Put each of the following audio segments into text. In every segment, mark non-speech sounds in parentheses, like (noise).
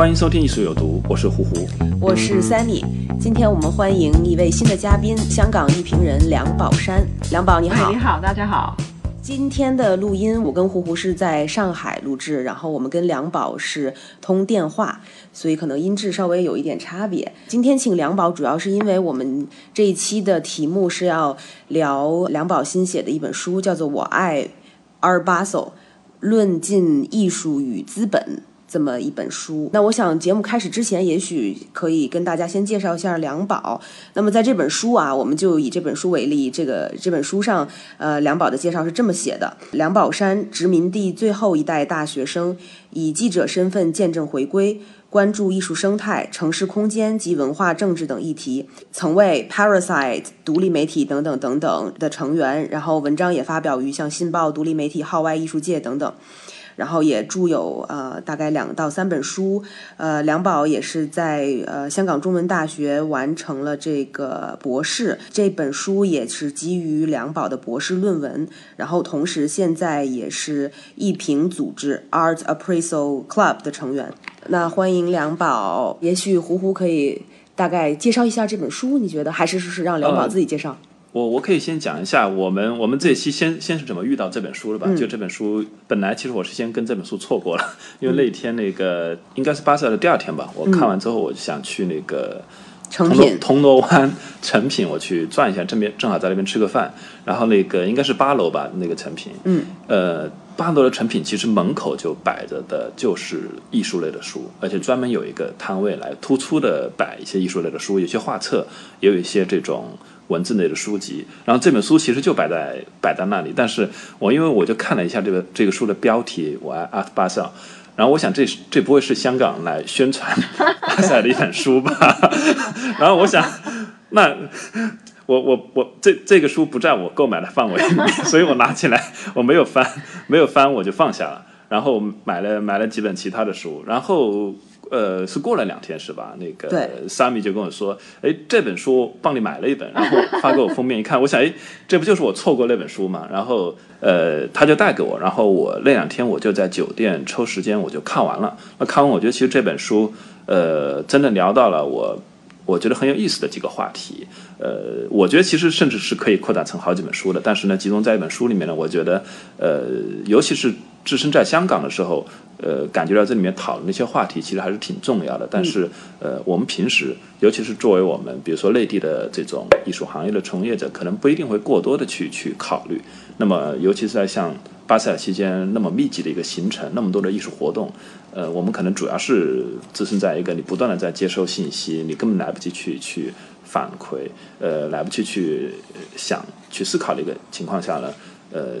欢迎收听《艺术有毒》，我是胡胡。我是 Sammy，今天我们欢迎一位新的嘉宾，香港艺评人梁宝山。梁宝你好，哎，你好，大家好。今天的录音，我跟胡胡是在上海录制，然后我们跟梁宝是通电话，所以可能音质稍微有一点差别。今天请梁宝，主要是因为我们这一期的题目是要聊梁宝新写的一本书，叫做《我爱阿尔巴索：论尽艺术与资本》。这么一本书，那我想节目开始之前，也许可以跟大家先介绍一下梁宝。那么在这本书啊，我们就以这本书为例，这个这本书上，呃，梁宝的介绍是这么写的：梁宝山，殖民地最后一代大学生，以记者身份见证回归，关注艺术生态、城市空间及文化政治等议题，曾为 Parasite 独立媒体等等等等的成员，然后文章也发表于像《新报》、独立媒体、号外艺术界等等。然后也著有呃大概两到三本书，呃梁宝也是在呃香港中文大学完成了这个博士，这本书也是基于梁宝的博士论文，然后同时现在也是艺评组织 Art Appraisal Club 的成员。那欢迎梁宝，也许胡胡可以大概介绍一下这本书，你觉得还是说是让梁宝自己介绍？我我可以先讲一下我们我们这一期先先是怎么遇到这本书的吧。就这本书本来其实我是先跟这本书错过了，因为那天那个应该是巴塞的第二天吧，我看完之后我就想去那个铜锣铜锣湾成品我去转一下，这边正好在那边吃个饭，然后那个应该是八楼吧，那个成品，嗯，呃，八楼的成品其实门口就摆着的就是艺术类的书，而且专门有一个摊位来突出的摆一些艺术类的书，有些画册，也有一些这种。文字类的书籍，然后这本书其实就摆在摆在那里，但是我因为我就看了一下这个这个书的标题，我爱阿特巴塞尔，然后我想这这不会是香港来宣传 (laughs) 巴塞尔的一本书吧？(laughs) 然后我想，那我我我这这个书不在我购买的范围 (laughs) 所以我拿起来我没有翻，没有翻我就放下了，然后买了买了几本其他的书，然后。呃，是过了两天是吧？那个 Sammy 就跟我说：“哎，这本书帮你买了一本，然后发给我封面一看，我想，哎，这不就是我错过那本书吗？然后，呃，他就带给我，然后我那两天我就在酒店抽时间我就看完了。那看完，我觉得其实这本书，呃，真的聊到了我我觉得很有意思的几个话题。呃，我觉得其实甚至是可以扩展成好几本书的，但是呢，集中在一本书里面呢，我觉得，呃，尤其是置身在香港的时候。”呃，感觉到这里面讨论那些话题其实还是挺重要的，但是呃，我们平时，尤其是作为我们比如说内地的这种艺术行业的从业者，可能不一定会过多的去去考虑。那么，尤其是在像巴塞尔期间那么密集的一个行程，那么多的艺术活动，呃，我们可能主要是置身在一个你不断的在接收信息，你根本来不及去去反馈，呃，来不及去想去思考的一个情况下呢，呃，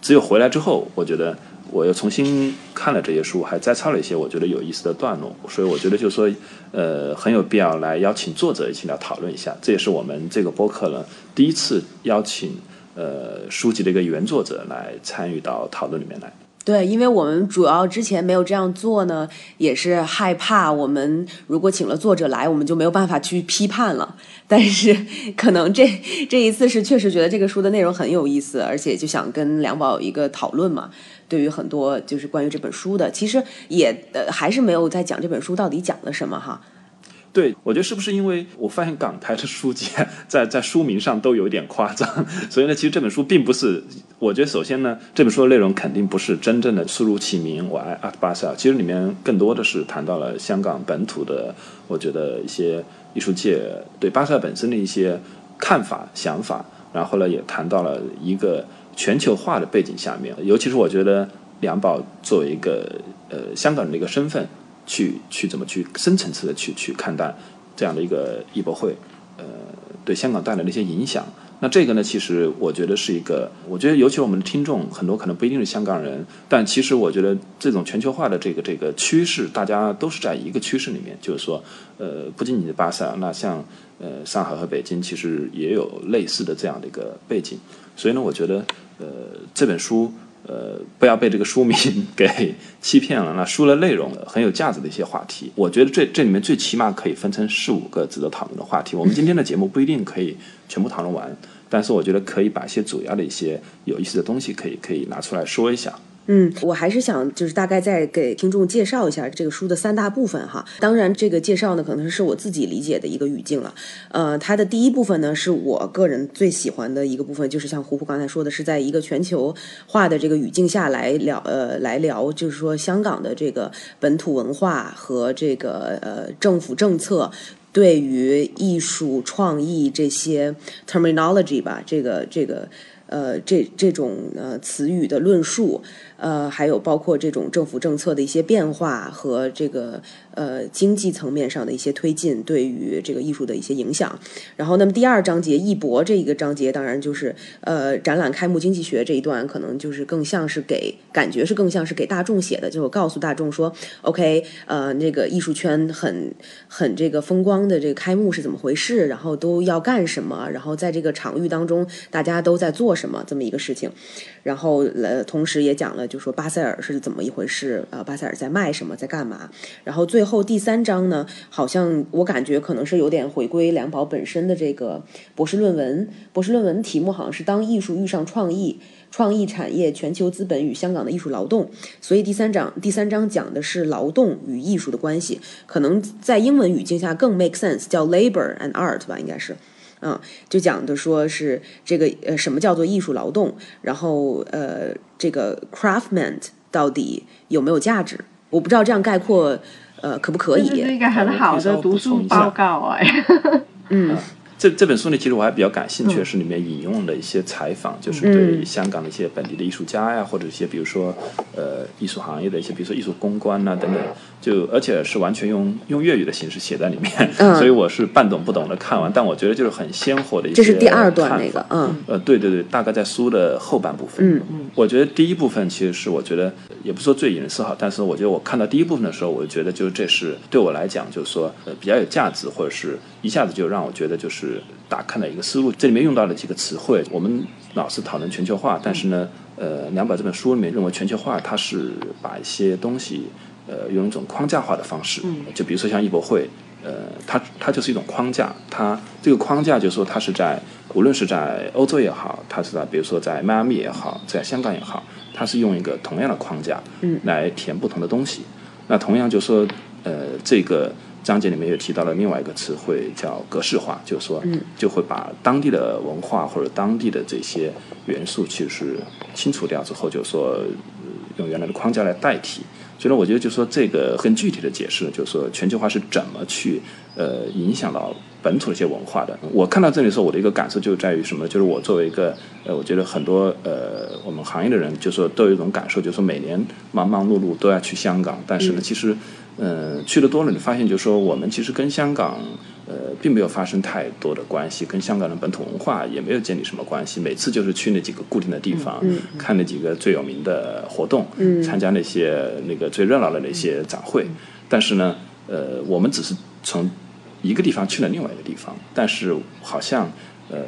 只有回来之后，我觉得。我又重新看了这些书，还摘抄了一些我觉得有意思的段落，所以我觉得就是说，呃，很有必要来邀请作者一起来讨论一下。这也是我们这个播客呢第一次邀请呃书籍的一个原作者来参与到讨论里面来。对，因为我们主要之前没有这样做呢，也是害怕我们如果请了作者来，我们就没有办法去批判了。但是可能这这一次是确实觉得这个书的内容很有意思，而且就想跟梁宝有一个讨论嘛。对于很多就是关于这本书的，其实也呃还是没有在讲这本书到底讲了什么哈。对，我觉得是不是因为我发现港台的书籍 (laughs) 在在书名上都有点夸张，(laughs) 所以呢，其实这本书并不是。我觉得首先呢，这本书的内容肯定不是真正的书如其名，我爱阿特巴塞尔。其实里面更多的是谈到了香港本土的，我觉得一些艺术界对巴塞尔本身的一些看法、想法，然后呢，也谈到了一个。全球化的背景下面，尤其是我觉得梁宝作为一个呃香港人的一个身份，去去怎么去深层次的去去看待这样的一个艺博会，呃，对香港带来的一些影响，那这个呢，其实我觉得是一个，我觉得尤其我们的听众很多可能不一定是香港人，但其实我觉得这种全球化的这个这个趋势，大家都是在一个趋势里面，就是说，呃，不仅仅是巴塞，那像呃上海和北京，其实也有类似的这样的一个背景。所以呢，我觉得呃这本书。呃，不要被这个书名 (laughs) 给欺骗了。那书的内容很有价值的一些话题，我觉得这这里面最起码可以分成四五个值得讨论的话题。我们今天的节目不一定可以全部讨论完，但是我觉得可以把一些主要的一些有意思的东西可以可以拿出来说一下。嗯，我还是想就是大概再给听众介绍一下这个书的三大部分哈。当然，这个介绍呢可能是我自己理解的一个语境了。呃，它的第一部分呢是我个人最喜欢的一个部分，就是像胡胡刚才说的，是在一个全球化的这个语境下来聊呃来聊，就是说香港的这个本土文化和这个呃政府政策对于艺术创意这些 terminology 吧，这个这个呃这这种呃词语的论述。呃，还有包括这种政府政策的一些变化和这个呃经济层面上的一些推进，对于这个艺术的一些影响。然后，那么第二章节艺博这一个章节，当然就是呃展览开幕经济学这一段，可能就是更像是给感觉是更像是给大众写的，就告诉大众说，OK，呃，那个艺术圈很很这个风光的这个开幕是怎么回事，然后都要干什么，然后在这个场域当中大家都在做什么这么一个事情。然后呃，同时也讲了。就说巴塞尔是怎么一回事？呃，巴塞尔在卖什么，在干嘛？然后最后第三章呢，好像我感觉可能是有点回归梁宝本身的这个博士论文。博士论文题目好像是“当艺术遇上创意，创意产业、全球资本与香港的艺术劳动”。所以第三章第三章讲的是劳动与艺术的关系，可能在英文语境下更 make sense，叫 labor and art 吧，应该是。嗯，就讲的说是这个呃，什么叫做艺术劳动？然后呃，这个 craftman 到底有没有价值？我不知道这样概括呃可不可以？这是一个很好的读书报告哎。(laughs) 嗯。这这本书呢，其实我还比较感兴趣的是里面引用的一些采访，就是对香港的一些本地的艺术家呀，或者一些比如说呃艺术行业的一些，比如说艺术公关呐等等，就而且是完全用用粤语的形式写在里面，(laughs) 所以我是半懂不懂的看完，但我觉得就是很鲜活的一些。这是第二段那个，嗯，呃，对对对，大概在书的后半部分。嗯嗯，我觉得第一部分其实是我觉得也不说最引人思考，但是我觉得我看到第一部分的时候，我就觉得就是这是对我来讲就是说呃比较有价值，或者是一下子就让我觉得就是打开了。一个思路，这里面用到了几个词汇。我们老是讨论全球化，但是呢，呃，两百这本书里面认为全球化它是把一些东西，呃，用一种框架化的方式。嗯。就比如说像艺博会，呃，它它就是一种框架。它这个框架就是说，它是在无论是在欧洲也好，它是在比如说在迈阿密也好，在香港也好，它是用一个同样的框架，嗯，来填不同的东西。那同样就说，呃，这个。章节里面又提到了另外一个词汇，叫格式化，就是说，就会把当地的文化或者当地的这些元素，其实清除掉之后，就是说用原来的框架来代替。所以，我觉得就是说这个更具体的解释，就是说全球化是怎么去呃影响到本土的一些文化的。我看到这里的时候，我的一个感受就在于什么？就是我作为一个呃，我觉得很多呃我们行业的人，就说都有一种感受，就是说每年忙忙碌碌都要去香港，但是呢，其实。嗯，去的多了，你发现就是说，我们其实跟香港，呃，并没有发生太多的关系，跟香港的本土文化也没有建立什么关系。每次就是去那几个固定的地方，看那几个最有名的活动，参加那些那个最热闹的那些展会。但是呢，呃，我们只是从一个地方去了另外一个地方，但是好像。呃，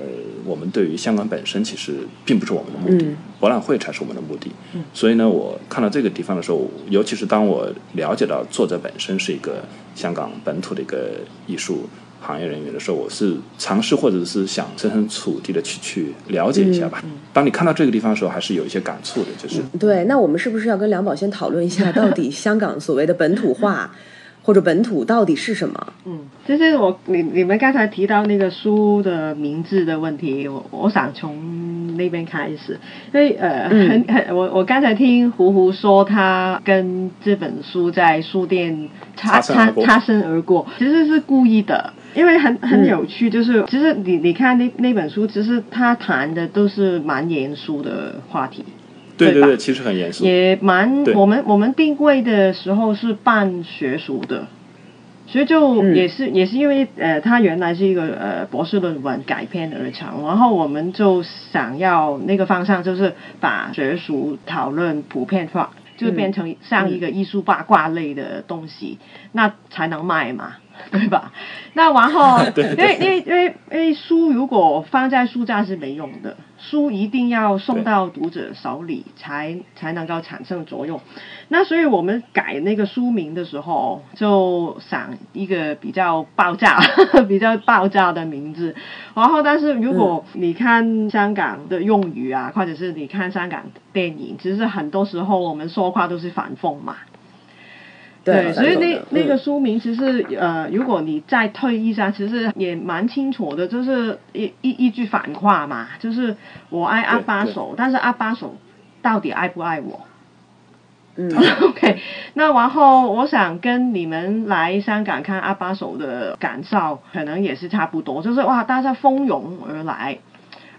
我们对于香港本身其实并不是我们的目的，博览会才是我们的目的。所以呢，我看到这个地方的时候，尤其是当我了解到作者本身是一个香港本土的一个艺术行业人员的时候，我是尝试或者是想设身处地的去去了解一下吧。当你看到这个地方的时候，还是有一些感触的，就是对。那我们是不是要跟梁宝先讨论一下，到底香港所谓的本土化？(laughs) 或者本土到底是什么？嗯，其实我你你们刚才提到那个书的名字的问题，我我想从那边开始，因为呃很很我我刚才听胡胡说他跟这本书在书店擦擦擦身而过，其实是故意的，因为很很有趣，就是其实你你看那那本书，其实他谈的都是蛮严肃的话题。对对对，其实很严肃，也蛮我们我们定位的时候是半学术的，所以就也是、也是因为呃，它原来是一个呃博士论文改编而成，然后我们就想要那个方向就是把学术讨论普遍化，就变成像一个艺术八卦类的东西，那才能卖嘛。对吧？那然后，(laughs) 因为因为因为因为书如果放在书架是没用的，书一定要送到读者手里才才能够产生作用。那所以我们改那个书名的时候，就想一个比较爆炸、(laughs) 比较爆炸的名字。然后，但是如果你看香港的用语啊，或者是你看香港电影，其实很多时候我们说话都是反讽嘛。对，所以那那个书名其实呃，如果你再退一下，其实也蛮清楚的，就是一一一句反话嘛，就是我爱阿巴手，但是阿巴手到底爱不爱我？嗯，(laughs) OK，那然后我想跟你们来香港看阿巴手的感受，可能也是差不多，就是哇，大家蜂拥而来。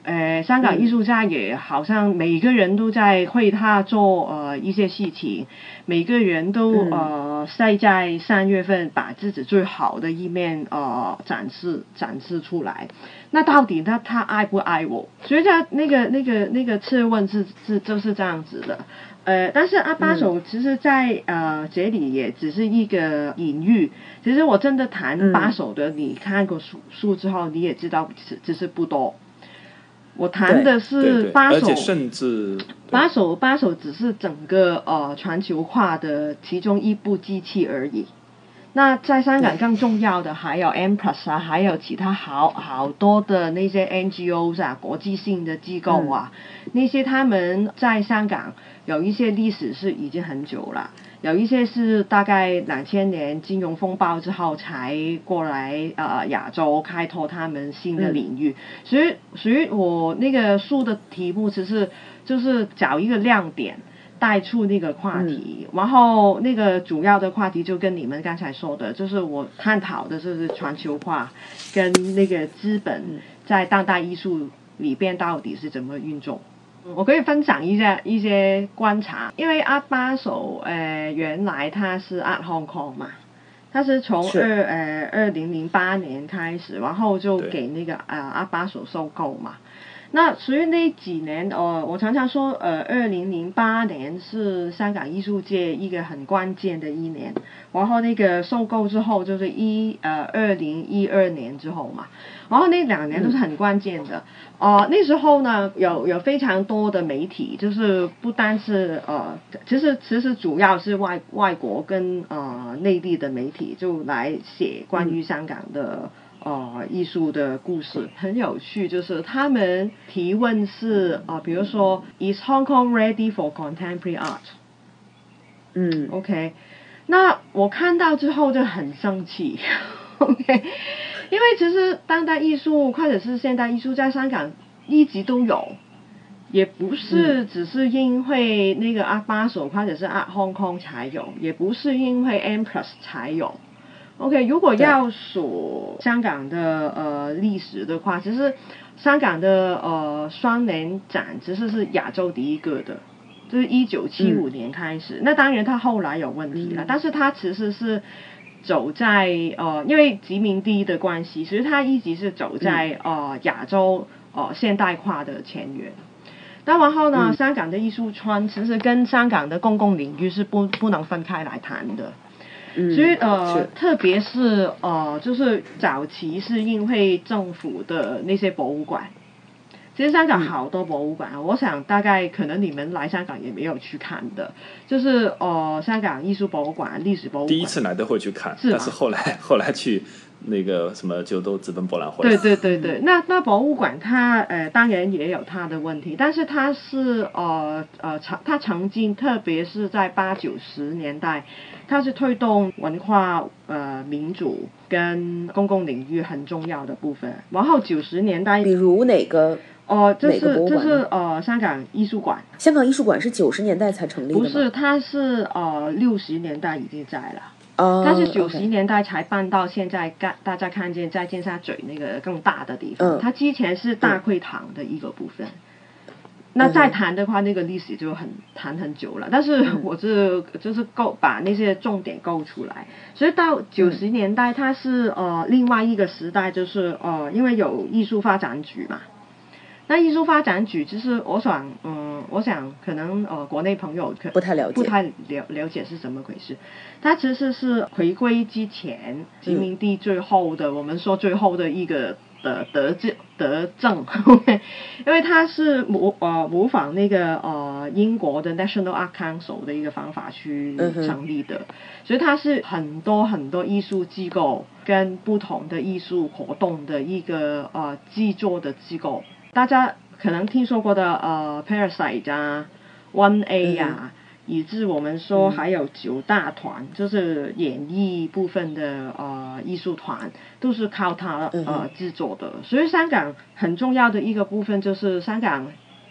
呃，香港艺术家也好像每个人都在为他做呃一些事情，每个人都呃在在三月份把自己最好的一面呃展示展示出来。那到底他他爱不爱我？所以他那个那个那个质问是是就是这样子的。呃，但是阿巴手其实，在呃这里也只是一个隐喻。其实我真的弹八手的，你看过书书之后，你也知道只只是不多。我弹的是八首，甚至八首八首只是整个呃全球化的其中一部机器而已。那在香港更重要的还有 M Plus 啊，还有其他好好多的那些 NGO 啊，国际性的机构啊，那些他们在香港有一些历史是已经很久了。有一些是大概两千年金融风暴之后才过来呃亚洲开拓他们新的领域，所以所以我那个书的题目其实就是找一个亮点带出那个话题，然后那个主要的话题就跟你们刚才说的，就是我探讨的就是全球化跟那个资本在当代艺术里边到底是怎么运作。我可以分享一下一些观察，因为阿巴手呃原来他是 Art Hong Kong 嘛，他是从二呃二零零八年开始，然后就给那个呃阿巴手收购嘛。那所以那几年呃，我常常说呃二零零八年是香港艺术界一个很关键的一年，然后那个收购之后就是一呃二零一二年之后嘛。然后那两年都是很关键的，哦，那时候呢有有非常多的媒体，就是不单是呃，其实其实主要是外外国跟呃内地的媒体就来写关于香港的呃艺术的故事，很有趣，就是他们提问是啊，比如说 Is Hong Kong ready for contemporary art？嗯，OK，那我看到之后就很生气，(laughs) OK。因为其实当代艺术或者是现代艺术在香港一直都有，也不是只是因为那个阿巴手或者是阿 Hong Kong 才有，也不是因为 M Plus 才有。OK，如果要数香港的呃历史的话，其实香港的呃双年展其实是亚洲第一个的，就是一九七五年开始。那当然它后来有问题了，但是它其实是。走在呃，因为殖民地的关系，其实它一直是走在呃亚洲呃现代化的前沿。那然后呢，香港的艺术圈其实跟香港的公共领域是不不能分开来谈的。所以呃，特别是呃，就是早期是因为政府的那些博物馆。其实香港好多博物馆啊，我想大概可能你们来香港也没有去看的，就是呃，香港艺术博物馆、历史博物馆。第一次来都会去看，但是后来 (laughs) 后来去那个什么就都直奔博览会。对对对对，那那博物馆它呃当然也有它的问题，但是它是呃呃曾它曾经特别是在八九十年代，它是推动文化呃民主跟公共领域很重要的部分。然后九十年代，比如哪个？哦，这是这是呃香港艺术馆。香港艺术馆是九十年代才成立的不是，它是呃六十年代已经在了。哦。它是九十年代才搬到现在，看大家看见在尖沙咀那个更大的地方。嗯。它之前是大会堂的一个部分。那再谈的话，那个历史就很谈很久了。但是 (laughs) 我是就是够把那些重点勾出来。所以到九十年代，它是呃另外一个时代，就是呃因为有艺术发展局嘛。那艺术发展局就是我想，嗯，我想可能呃国内朋友可不太了解，不太了了解是什么回事。它其实是回归之前殖民地最后的，我们说最后的一个。的德政德政，因为它是模呃模仿那个呃英国的 National Art Council 的一个方法去成立的，所以它是很多很多艺术机构跟不同的艺术活动的一个呃制作的机构。大家可能听说过的呃 Parasite 啊，One A 呀。以致我们说还有九大团，就是演艺部分的呃艺术团，都是靠他呃制作的。所以香港很重要的一个部分就是香港。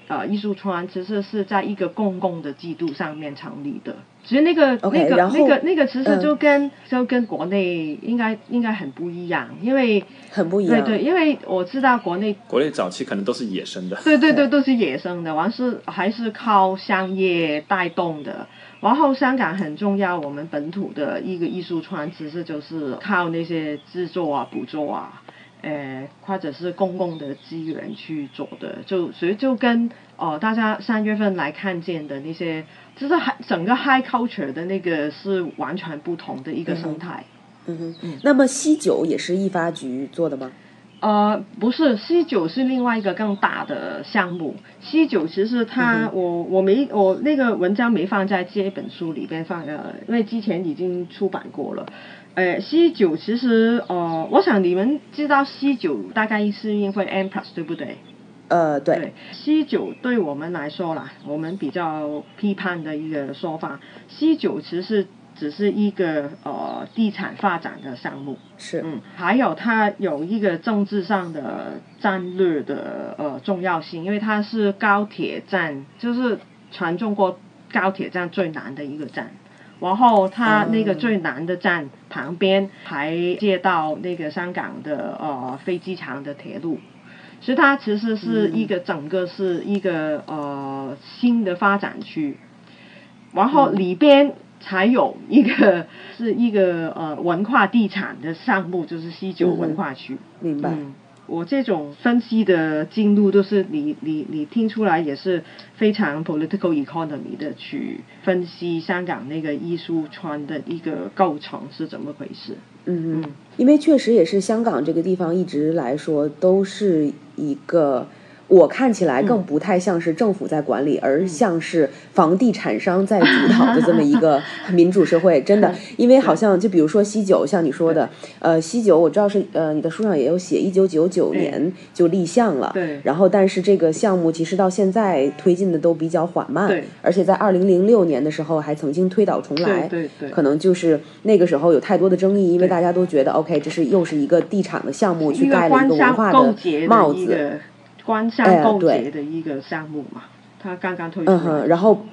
呃，艺术村其实是在一个公共的制度上面成立的。其实那个那个那个那个其实就跟就跟国内应该应该很不一样，因为很不一样。对对，因为我知道国内国内早期可能都是野生的。对对对，都是野生的，完是还是靠商业带动的。然后香港很重要，我们本土的一个艺术村其实就是靠那些制作啊、捕捉啊。呃，或者是公共的资源去做的，就所以就跟哦，大家三月份来看见的那些，就是整个 high culture 的那个是完全不同的一个生态。嗯哼，嗯。那么西九也是易发局做的吗？呃，不是，西九是另外一个更大的项目。西九其实它，我我没我那个文章没放在这本书里边放呃，因为之前已经出版过了。呃，，C 九其实，呃，我想你们知道 C 九大概是因为 M plus 对不对？呃，对。C 九对我们来说啦，我们比较批判的一个说法，，C 九其实只是一个呃地产发展的项目。是。嗯，还有它有一个政治上的战略的呃重要性，因为它是高铁站，就是全中国高铁站最难的一个站。然后它那个最南的站旁边还接到那个香港的呃飞机场的铁路，所以它其实是一个整个是一个呃新的发展区，然后里边才有一个是一个呃文化地产的项目，就是西九文化区。明白。我这种分析的进度都是你你你听出来也是非常 political economy 的去分析香港那个艺术圈的一个构成是怎么回事。嗯嗯，因为确实也是香港这个地方一直来说都是一个。我看起来更不太像是政府在管理，而像是房地产商在主导的这么一个 (laughs) 民主社会。真的，因为好像就比如说西九，像你说的，呃，西九我知道是呃，你的书上也有写，一九九九年就立项了。对。然后，但是这个项目其实到现在推进的都比较缓慢。对。而且在二零零六年的时候还曾经推倒重来。对对。可能就是那个时候有太多的争议，因为大家都觉得 OK，这是又是一个地产的项目，去盖了一个文化的帽子。官商勾结的一个项目嘛，他刚刚推出。嗯哼，然后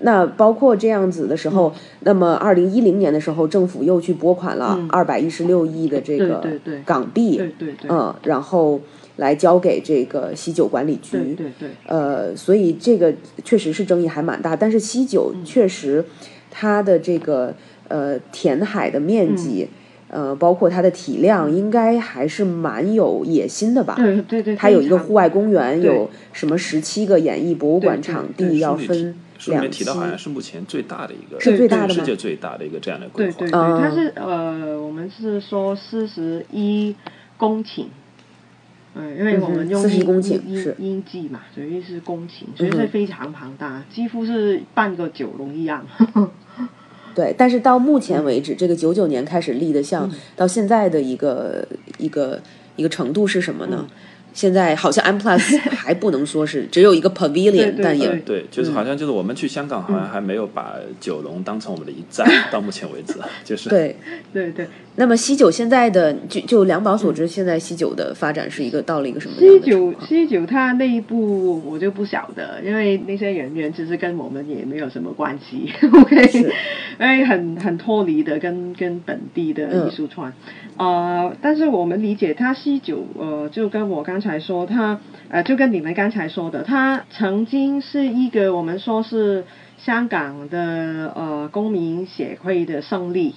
那包括这样子的时候，那么二零一零年的时候，政府又去拨款了二百一十六亿的这个港币，对对对，嗯，然后来交给这个西九管理局，对对对，呃，所以这个确实是争议还蛮大，但是西九确实它的这个呃填海的面积。呃，包括它的体量，应该还是蛮有野心的吧？对对对。它有一个户外公园，有什么十七个演艺博物馆场地要分两期。提到好像是目前最大的一个，是最大的世界最大的一个这样的规划。对对对，它是呃，我们是说四十一公顷，嗯，因为我们用英英英计嘛，所以是公顷，所以是非常庞大，几乎是半个九龙一样。对，但是到目前为止，这个九九年开始立的像，到现在的一个一个一个程度是什么呢？现在好像 M Plus (laughs) 还不能说是只有一个 Pavilion，但也对，就是好像就是我们去香港好像还没有把九龙当成我们的一站，(laughs) 到目前为止就是。对。对对。那么西九现在的就就两宝所知，现在西九的发展是一个到了一个什么样的西九西九它内部我就不晓得，因为那些人员其实跟我们也没有什么关系，OK，(laughs) 因为很很脱离的跟跟本地的艺术团。呃，但是我们理解它西九呃，就跟我刚才。才说，他呃，就跟你们刚才说的，他曾经是一个我们说是香港的呃公民协会的胜利，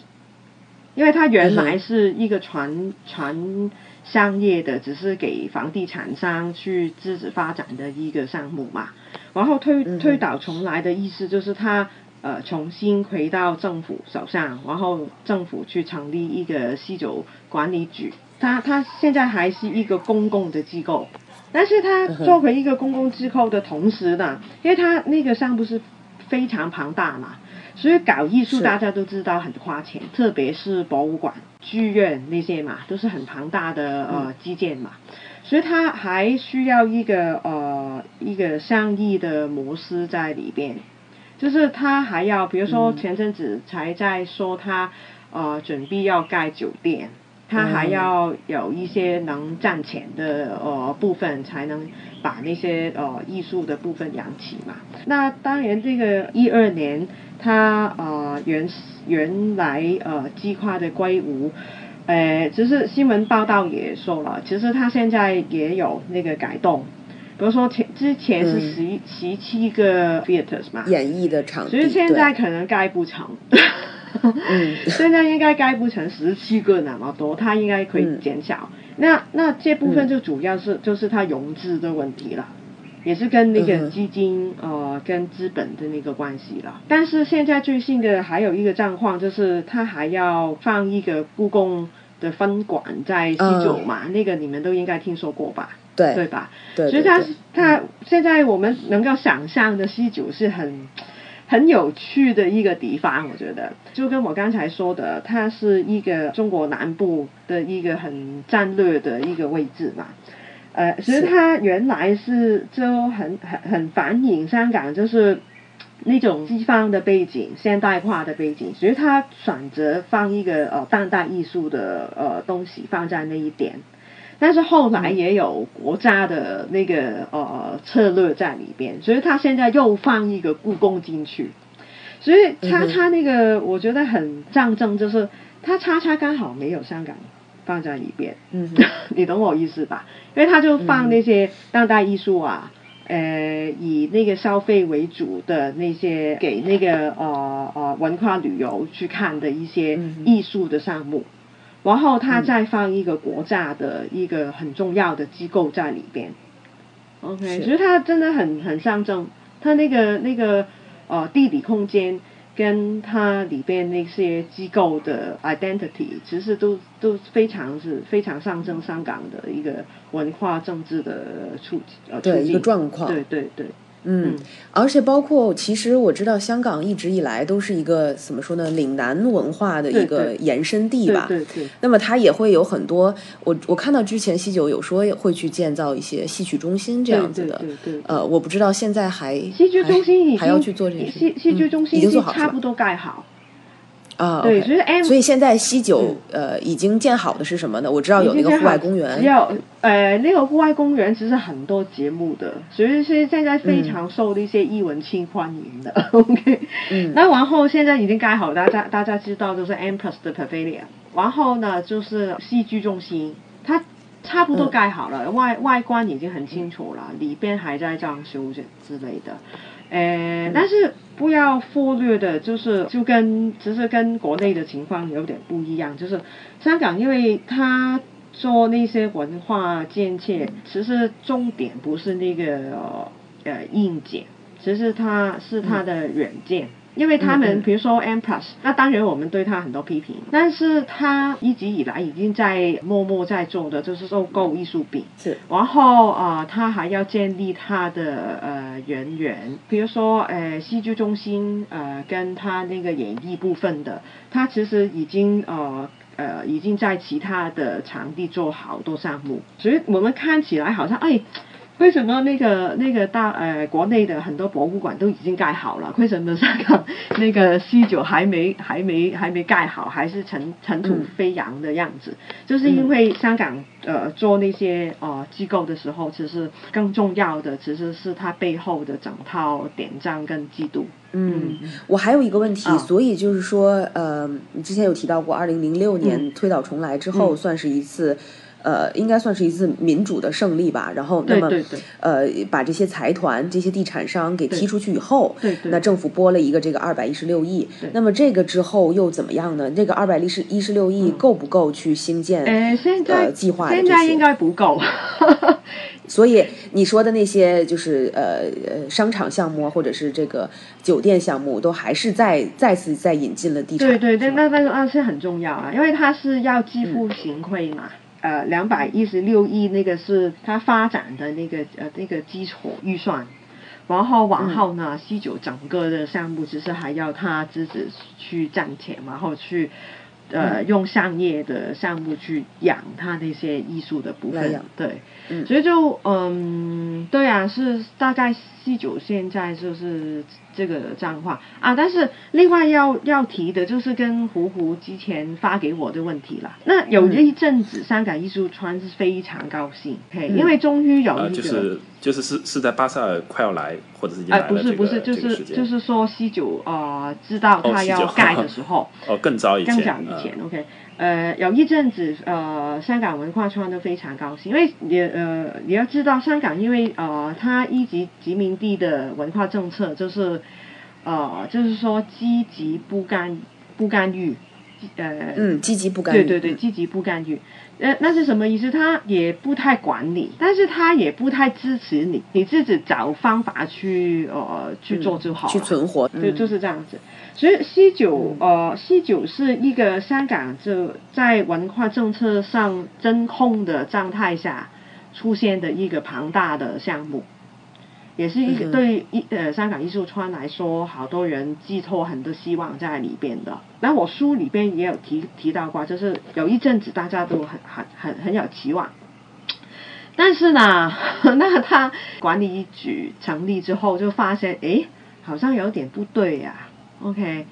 因为他原来是一个传传商业的，只是给房地产商去支持发展的一个项目嘛。然后推推倒重来的意思就是他呃重新回到政府手上，然后政府去成立一个西九管理局。他他现在还是一个公共的机构，但是他作为一个公共机构的同时呢，因为他那个项目是非常庞大嘛，所以搞艺术大家都知道很花钱，特别是博物馆、剧院那些嘛，都是很庞大的呃基建嘛，所以他还需要一个呃一个商业的模式在里边，就是他还要比如说前阵子才在说他呃准备要盖酒店。他还要有一些能赚钱的呃部分，才能把那些呃艺术的部分养起嘛。那当然，这个一二年他呃原原来呃计划的归屋，呃，其实新闻报道也说了，其实他现在也有那个改动，比如说前之前是十十七个 theaters 嘛，演绎的场地，所以现在可能盖不成。嗯，现在应该盖不成十七个那么多，它应该可以减小。那那这部分就主要是就是它融资的问题了，也是跟那个基金呃跟资本的那个关系了。但是现在最新的还有一个状况，就是它还要放一个故宫的分馆在西九嘛，那个你们都应该听说过吧？对对吧？对，所以它它现在我们能够想象的西九是很。很有趣的一个地方，我觉得就跟我刚才说的，它是一个中国南部的一个很战略的一个位置嘛。呃，其实它原来是就很很很反映香港就是那种西方的背景、现代化的背景，所以它选择放一个呃当代艺术的呃东西放在那一点。但是后来也有国家的那个呃策略在里边，所以他现在又放一个故宫进去，所以叉叉那个我觉得很象征，就是他叉叉刚好没有香港放在里边，嗯，(laughs) 你懂我意思吧？因为他就放那些当代艺术啊，呃，以那个消费为主的那些给那个呃呃文化旅游去看的一些艺术的项目。然后他再放一个国家的一个很重要的机构在里边，OK，其实他真的很很象征，它那个那个呃地理空间跟它里边那些机构的 identity，其实都都非常是非常象征香港的一个文化政治的处呃对一个状况，对对对。嗯，而且包括，其实我知道香港一直以来都是一个怎么说呢，岭南文化的一个延伸地吧。对对。那么它也会有很多，我我看到之前西九有说会去建造一些戏曲中心这样子的。对对对。呃，我不知道现在还戏剧中心还要去做这些。戏戏剧中心已经做好差不多盖好。啊，对，所以所以现在西九呃已经建好的是什么呢？我知道有那个户外公园，要呃那个户外公园其实很多节目的，所以是现在非常受一些艺文青欢迎的。(laughs) OK，嗯，那然后现在已经盖好，大家大家知道就是 Empress 的 Pavilion，然后呢就是戏剧中心，它差不多盖好了，外外观已经很清楚了，里边还在装修之之类的。呃，但是不要忽略的，就是就跟其实跟国内的情况有点不一样，就是香港，因为它做那些文化建设，其实重点不是那个呃硬件，其实它是它的软件。因为他们比如说 M Plus，那当然我们对他很多批评，但是他一直以来已经在默默在做的，就是收购艺术品。是，然后啊，他还要建立他的呃人员，比如说呃戏剧中心呃跟他那个演艺部分的，他其实已经呃呃已经在其他的场地做好多项目，所以我们看起来好像哎。为什么那个那个大呃国内的很多博物馆都已经盖好了？为什么香港那个西九还没还没还没盖好，还是尘尘土飞扬的样子？就是因为香港呃做那些呃机构的时候，其实更重要的其实是它背后的整套典章跟制度。嗯，我还有一个问题，所以就是说呃，你之前有提到过，二零零六年推倒重来之后，算是一次。呃，应该算是一次民主的胜利吧。然后，那么呃，把这些财团、这些地产商给踢出去以后，对对那政府拨了一个这个二百一十六亿。那么这个之后又怎么样呢？这个二百一十一十六亿够不够去兴建？呃，现在、呃计划的现在应该不够。(laughs) 所以你说的那些就是呃呃商场项目啊或者是这个酒店项目，都还是再再次再引进了地产。对对对，那那个那是很重要啊，因为它是要支付行贿嘛。呃，两百一十六亿那个是它发展的那个呃那个基础预算，然后往后呢，西九整个的项目其实还要他自己去赚钱，然后去呃、用商业的项目去养他那些艺术的部分对，嗯。所以就嗯，对啊，是大概西九现在就是这个脏话啊。但是另外要要提的就是跟胡胡之前发给我的问题啦。那有一阵子香港艺术圈是非常高兴，嘿，因为终于有呃，一个。就是就是是是在巴塞尔快要来，或者是已经哎，来了这个、不是不是，就是这个就是说西九呃知道他要盖的时候，(laughs) 哦更早以前，更早以前、嗯 o k 呃，有一阵子呃，香港文化圈都非常高兴，因为你呃你要知道，香港因为呃它一级殖民地的文化政策就是呃就是说积极不干不干预，呃嗯，积极不干预。对对对，积极不干预。呃，那是什么意思？他也不太管你，但是他也不太支持你，你自己找方法去呃去做就好了。去存活。就嗯就是这样子。所以西九呃，西九是一个香港就在文化政策上真空的状态下出现的一个庞大的项目。也是一个对一呃香港艺术圈来说，好多人寄托很多希望在里边的。那我书里边也有提提到过，就是有一阵子大家都很很很很有期望，但是呢，(laughs) 那他管理局成立之后，就发现诶，好像有点不对呀、OK，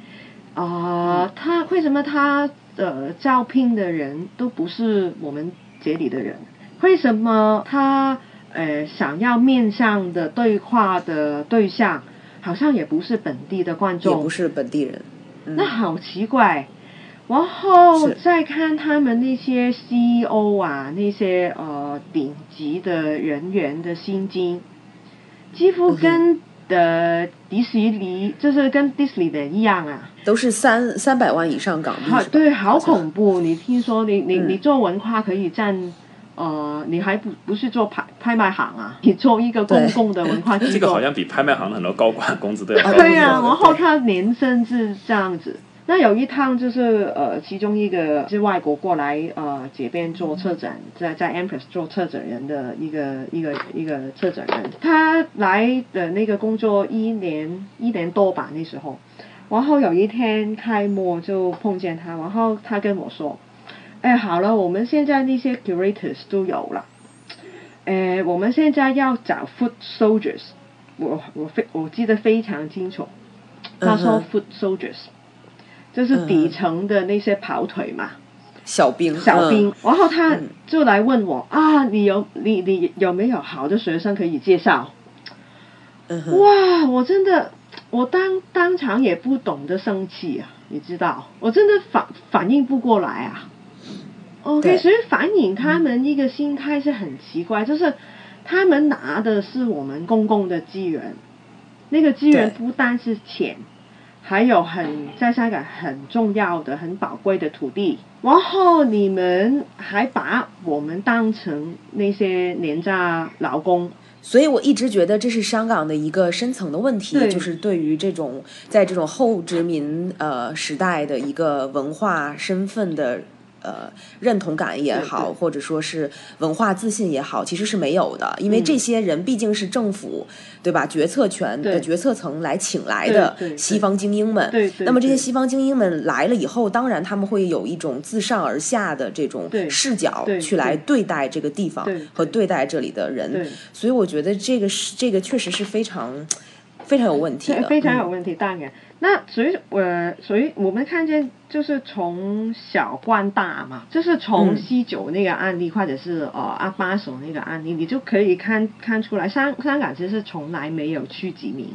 呃，他为什么他呃招聘的人都不是我们这里的人？为什么他呃想要面向的对话的对象，好像也不是本地的观众也众，不是本地人。嗯那好奇怪。然后再看他们那些 CEO 啊，那些呃顶级的人员的薪金，几乎跟的迪士尼就是跟迪士尼的一样啊。都是三三百万以上港币好，对，好恐怖！你听说你你嗯你做文化可以占，呃，你还不不是做拍拍卖行啊？你做一个公共的文化机构，这个好像比拍卖行很多高管工资都要高。对呀、啊然后他年薪是这样子。那有一趟就是呃，其中一个是外国过来呃这边做策展，在在 Empress 做策展人的一个一个一个策展人，他来的那个工作一年一年多吧那时候，然后有一天开幕就碰见他，然后他跟我说，哎，好了，我们现在那些 curators 都有了，哎，我们现在要找 foot soldiers，我我非我记得非常清楚，他说嗯 foot soldiers，就是底层的那些跑腿嘛，小兵，小兵，嗯。然后他嗯。就来问我啊，你有你你有没有好的学生可以介绍？嗯哇，我真的，我当当场也不懂得生气啊，你知道，我真的反反应不过来啊。OK，所以反映他们一个心态是很奇怪，就是他们拿的是我们公共的资源，那个资源不单是钱，还有很在香港很重要的、很宝贵的土地，然后你们还把我们当成那些廉价劳工。所以我一直觉得这是香港的一个深层的问题，就是对于这种在这种后殖民呃时代的一个文化身份的。呃，认同感也好，或者说是文化自信也好，其实是没有的，因为嗯这些人毕竟是政府，对吧？决策权的决策层来请来的西方精英们。那么这些西方精英们来了以后，当然他们会有一种自上而下的这种视角去来对。对待这个地方和对。待这里的人。所以我觉得这个是这个确实是非常非常有问题的，(laughs) 非常有嗯问题，当然。那所以，呃，所以我们看见就是从小惯大嘛，就是从嗯西九那个案例，或者是呃阿巴手那个案例，你就可以看看出来，香香港其实从来没有区籍民。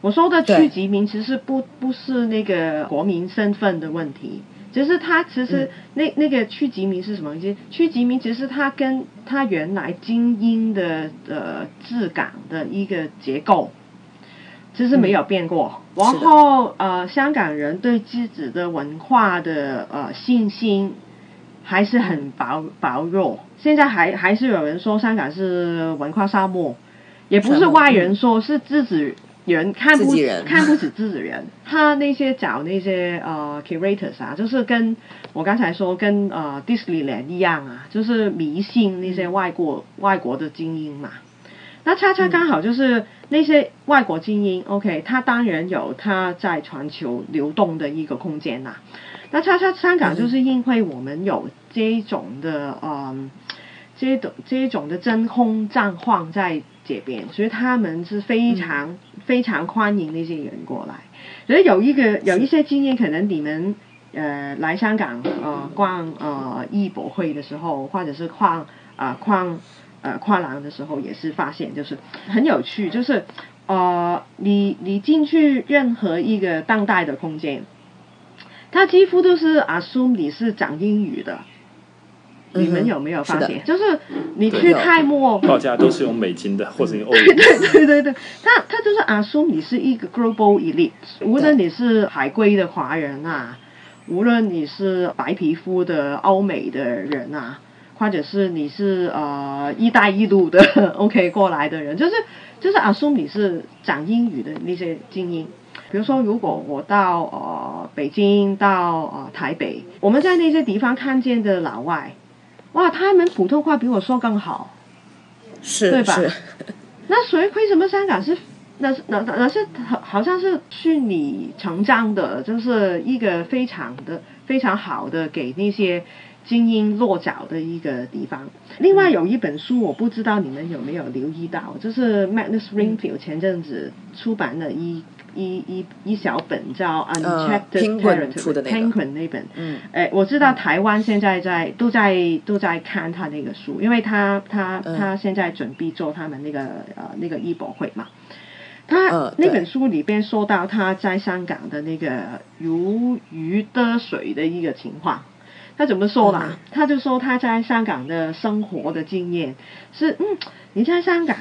我说的对去殖民，其实不不是那个国民身份的问题，就是他其实那那个区级民是什么？其区级民其实它跟它原来精英的呃质感的一个结构，其实没有变过。然后呃，香港人对自己的文化的呃信心还是很薄薄弱。现在还还是有人说香港是文化沙漠，也不是外人说，是自己。人看不 (laughs) 看不起自己人，他那些找那些呃 curators 啊，就是跟我刚才说跟呃 Disneyland 一样啊，就是迷信那些外国外国的精英嘛。那恰恰刚好就是那些外国精英，OK，他当然有他在全球流动的一个空间呐。那恰恰香港就是因为我们有这种的嗯，这种这种的真空状况在。这边，所以他们是非常非常欢迎那些人过来。所以有一个有一些经验，可能你们呃来香港呃逛呃艺博会的时候，或者是逛啊逛呃跨栏的时候，也是发现就是很有趣，就是呃你你进去任何一个当代的空间，它几乎都是 assume 你是讲英语的。你们有没有发现？就是你去泰墨报价都是用美金的，或者用欧元。对对对对，他他就是 assume，你是一个 global elite，无论你是海归的华人啊，无论你是白皮肤的欧美的人啊，或者是你是呃一带一路的 (laughs) OK 过来的人，就是就是阿苏，你是讲英语的那些精英。比如说，如果我到呃北京到呃台北，我们在那些地方看见的老外。哇，他们普通话比我说更好，是，对吧？那所以为什么香港是那那那是好好像是顺理成长的，就是一个非常的非常好的给那些精英落脚的一个地方。另外有一本书，我不知道你们有没有留意到，就是 Magnus Ringfield 前阵子出版的一。一一一小本叫《Unchecked Parenthood》，Penguin 那本，嗯，哎，我知道台湾现在在都在都在看他那个书，因为他他他现在准备做他们那个呃那个艺博会嘛。他那本书里边说到他在香港的那个如鱼得水的一个情况，他怎么说啦？他就说他在香港的生活的经验是，嗯，你在香港，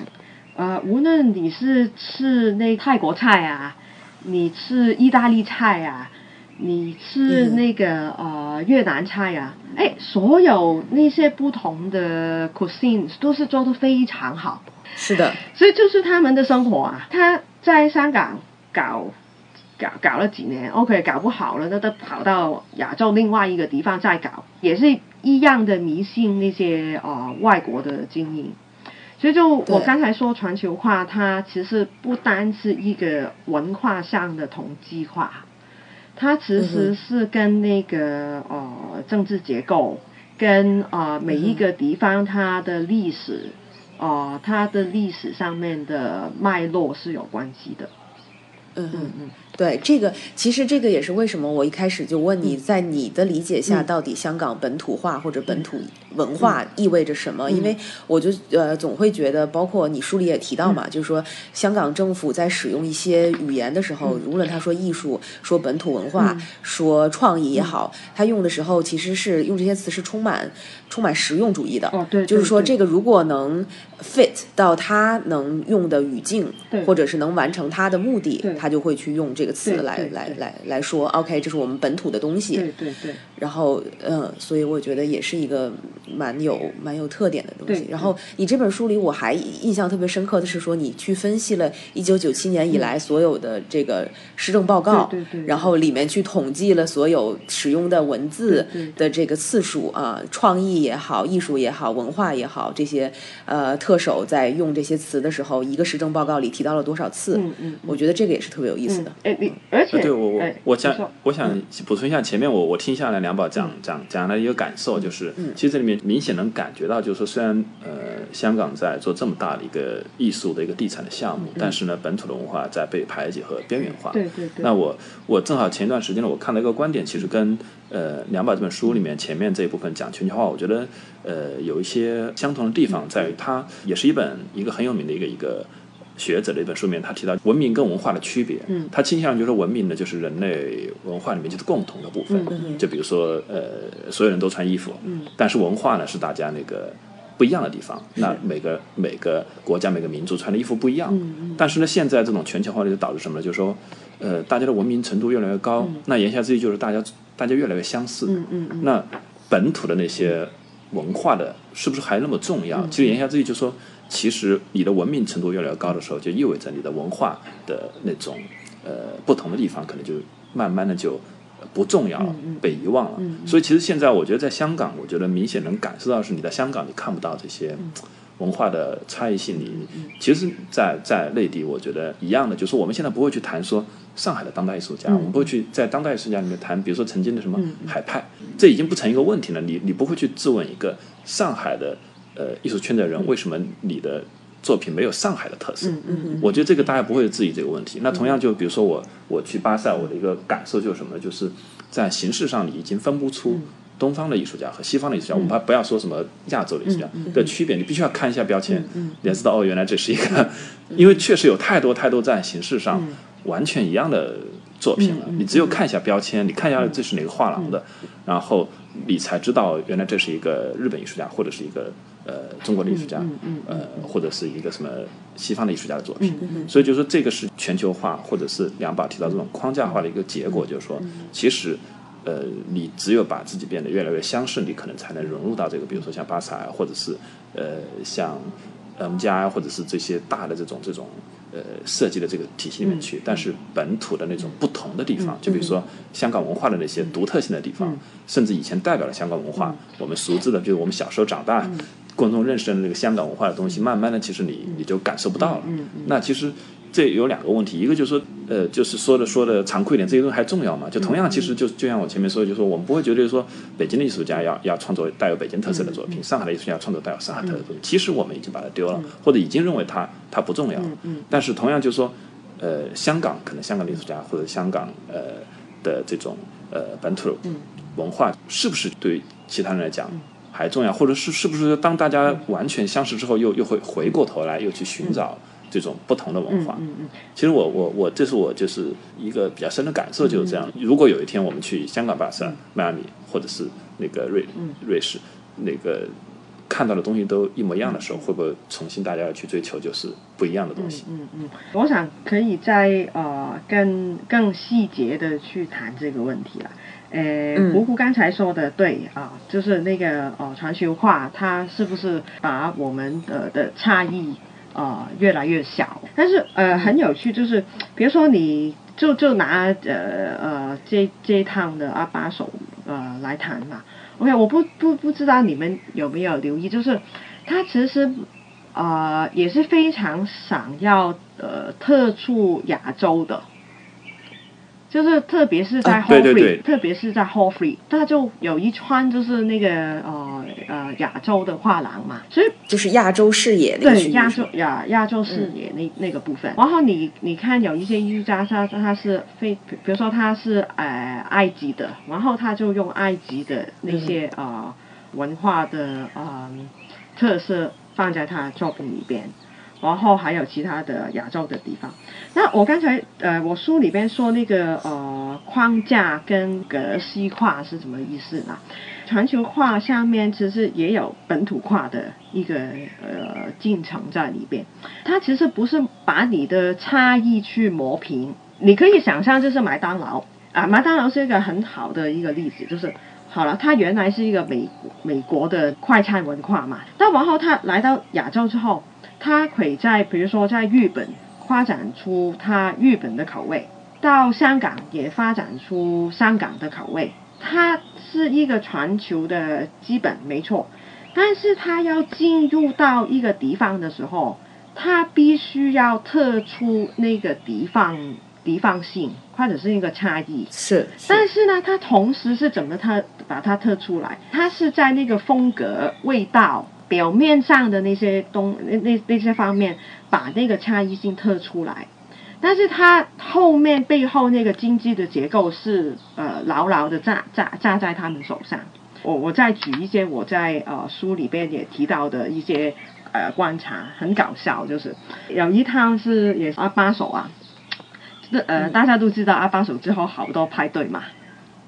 呃，无论你是吃那泰国菜啊。你吃意大利菜啊，你吃那个呃越南菜啊，哎，所有那些不同的 cuisine 都是做的非常好。是的，所以就是他们的生活啊。他在香港搞搞搞了几年，OK，搞不好了，那都跑到亚洲另外一个地方再搞，也是一样的迷信那些呃外国的精英。所以，就我刚才说全球化，它其实不单是一个文化上的统计化，它其实是跟那个呃政治结构，跟啊每一个地方它的历史，啊它的历史上面的脉络是有关系的。嗯嗯嗯。对这个，其实这个也是为什么我一开始就问你在你的理解下，到底香港本土化或者本土文化意味着什么？因为我就呃总会觉得，包括你书里也提到嘛，就是说香港政府在使用一些语言的时候，无论他说艺术、说本土文化、说创意也好，他用的时候其实是用这些词是充满充满实用主义的。哦，对，就是说这个如果能 fit 到他能用的语境，或者是能完成他的目的，他就会去用这。这个词来来来来说，OK，这是我们本土的东西。对对对。然后，嗯，所以我觉得也是一个蛮有蛮有特点的东西。然后，你这本书里我还印象特别深刻的是说，你去分析了一九九七年以来所有的这个施政报告，对对。然后里面去统计了所有使用的文字的这个次数啊，创意也好，艺术也好，文化也好，这些呃特首在用这些词的时候，一个施政报告里提到了多少次？嗯嗯。我觉得这个也是特别有意思的。而且，对我我我想我想补充一下，前面我我听下来梁宝讲讲讲的一个感受，就是其实这里面明显能感觉到，就是说虽然呃香港在做这么大的一个艺术的一个地产的项目，但是呢本土的文化在被排挤和边缘化。对对对。那我我正好前一段时间呢，我看了一个观点，其实跟呃梁宝这本书里面前面这一部分讲全球化，我觉得呃有一些相同的地方，在于它也是一本一个很有名的一个一个。学者的一本书里面，他提到文明跟文化的区别。嗯，他倾向于就是文明呢，就是人类文化里面就是共同的部分。嗯就比如说，呃，所有人都穿衣服。嗯。但是文化呢，是大家那个不一样的地方。那每个每个国家每个民族穿的衣服不一样。嗯嗯。但是呢，现在这种全球化就导致什么呢？就是说，呃，大家的文明程度越来越高。嗯那言下之意就是大家大家越来越相似。嗯嗯嗯。那本土的那些文化的，是不是还那么重要？其实言下之意就是说。其实你的文明程度越来越高的时候，就意味着你的文化的那种呃不同的地方，可能就慢慢的就不重要了，被遗忘了。所以其实现在我觉得在香港，我觉得明显能感受到是你在香港你看不到这些文化的差异性。你其实，在在内地，我觉得一样的，就是我们现在不会去谈说上海的当代艺术家，我们不会去在当代艺术家里面谈，比如说曾经的什么海派，这已经不成一个问题了。你你不会去质问一个上海的。呃，艺术圈的人为什么你的作品没有上海的特色？嗯嗯我觉得这个大家不会质疑这个问题。那同样，就比如说我我去巴塞，我的一个感受就是什么呢？就是在形式上，你已经分不出东方的艺术家和西方的艺术家。我们不要说什么亚洲的艺术家的区别，你必须要看一下标签，你才知道哦，原来这是一个，(laughs) 因为确实有太多太多在形式上完全一样的作品了。你只有看一下标签，你看一下这是哪个画廊的，然后你才知道原来这是一个日本艺术家或者是一个。呃，中国的艺术家，呃，或者是一个什么西方的艺术家的作品，所以就是说，这个是全球化，或者是梁宝提到这种框架化的一个结果，就是说，其实，呃，你只有把自己变得越来越相似，你可能才能融入到这个，比如说像巴萨，或者是呃，像 M 加，或者是这些大的这种这种呃设计的这个体系里面去。但是本土的那种不同的地方，就比如说香港文化的那些独特性的地方，甚至以前代表了香港文化，我们熟知的，就是我们小时候长大。观众认识的那个香港文化的东西，慢慢的，其实你你就感受不到了。那其实这有两个问题，一个就是说，呃，就是说的说的残酷一点，这些东西还重要吗？就同样，其实就就像我前面说，就是说我们不会觉得说北京的艺术家要要创作带有北京特色的作品，上海的艺术家创作带有上海特色的作品，其实我们已经把它丢了，或者已经认为它它不重要。但是同样就是说，呃，香港可能香港的艺术家或者香港呃的这种呃本土文化，是不是对其他人来讲？还重要，或者是是不是当大家完全相识之后，又又会回过头来又去寻找这种不同的文化？嗯嗯。其实我我我，这是我就是一个比较深的感受，就是这样。如果有一天我们去香港、巴塞、迈阿密，或者是那个瑞瑞士，那个看到的东西都一模一样的时候，会不会重新大家要去追求就是不一样的东西？嗯嗯。我想可以在呃更更细节的去谈这个问题了。呃，胡胡刚才说的对啊，就是那个呃全球化，它是不是把我们的的差异啊越来越小？但是呃很有趣，就是比如说你就就拿呃呃这这一趟的阿巴手呃来谈嘛。OK，我不不不知道你们有没有留意，就是他其实啊也是非常想要呃特出亚洲的。就是特别是在 Hall Free，特别是在 Free，它就有一串就是那个呃呃亚洲的画廊嘛，所以就是亚洲视野那对亚洲亚亚洲视野那那个部分。然后你你看有一些艺术家，他他是非比如说他是呃埃及的，然后他就用埃及的那些呃文化的呃特色放在他作品里边。然后还有其他的亚洲的地方。那我刚才呃，我书里边说那个呃框架跟格西化是什么意思呢？全球化下面其实也有本土化的一个呃进程在里边。它其实不是把你的差异去磨平。你可以想象，就是麦当劳啊，麦当劳是一个很好的一个例子，就是好了，它原来是一个美美国的快餐文化嘛，但然后它来到亚洲之后。它可以在，比如说在日本发展出它日本的口味，到香港也发展出香港的口味。它是一个全球的基本没错，但是它要进入到一个地方的时候，它必须要特出那个地方地方性或者是一个差异。是，但是呢，它同时是怎么它把它特出来？它是在那个风格、味道。表面上的那些东那那那些方面，把那个差异性特出来，但是它后面背后那个经济的结构是呃牢牢的扎扎扎在他们手上。我我再举一些我在呃书里边也提到的一些呃观察，很搞笑，就是有一趟是也是阿巴手啊，这呃大家都知道阿巴手之后好多派对嘛，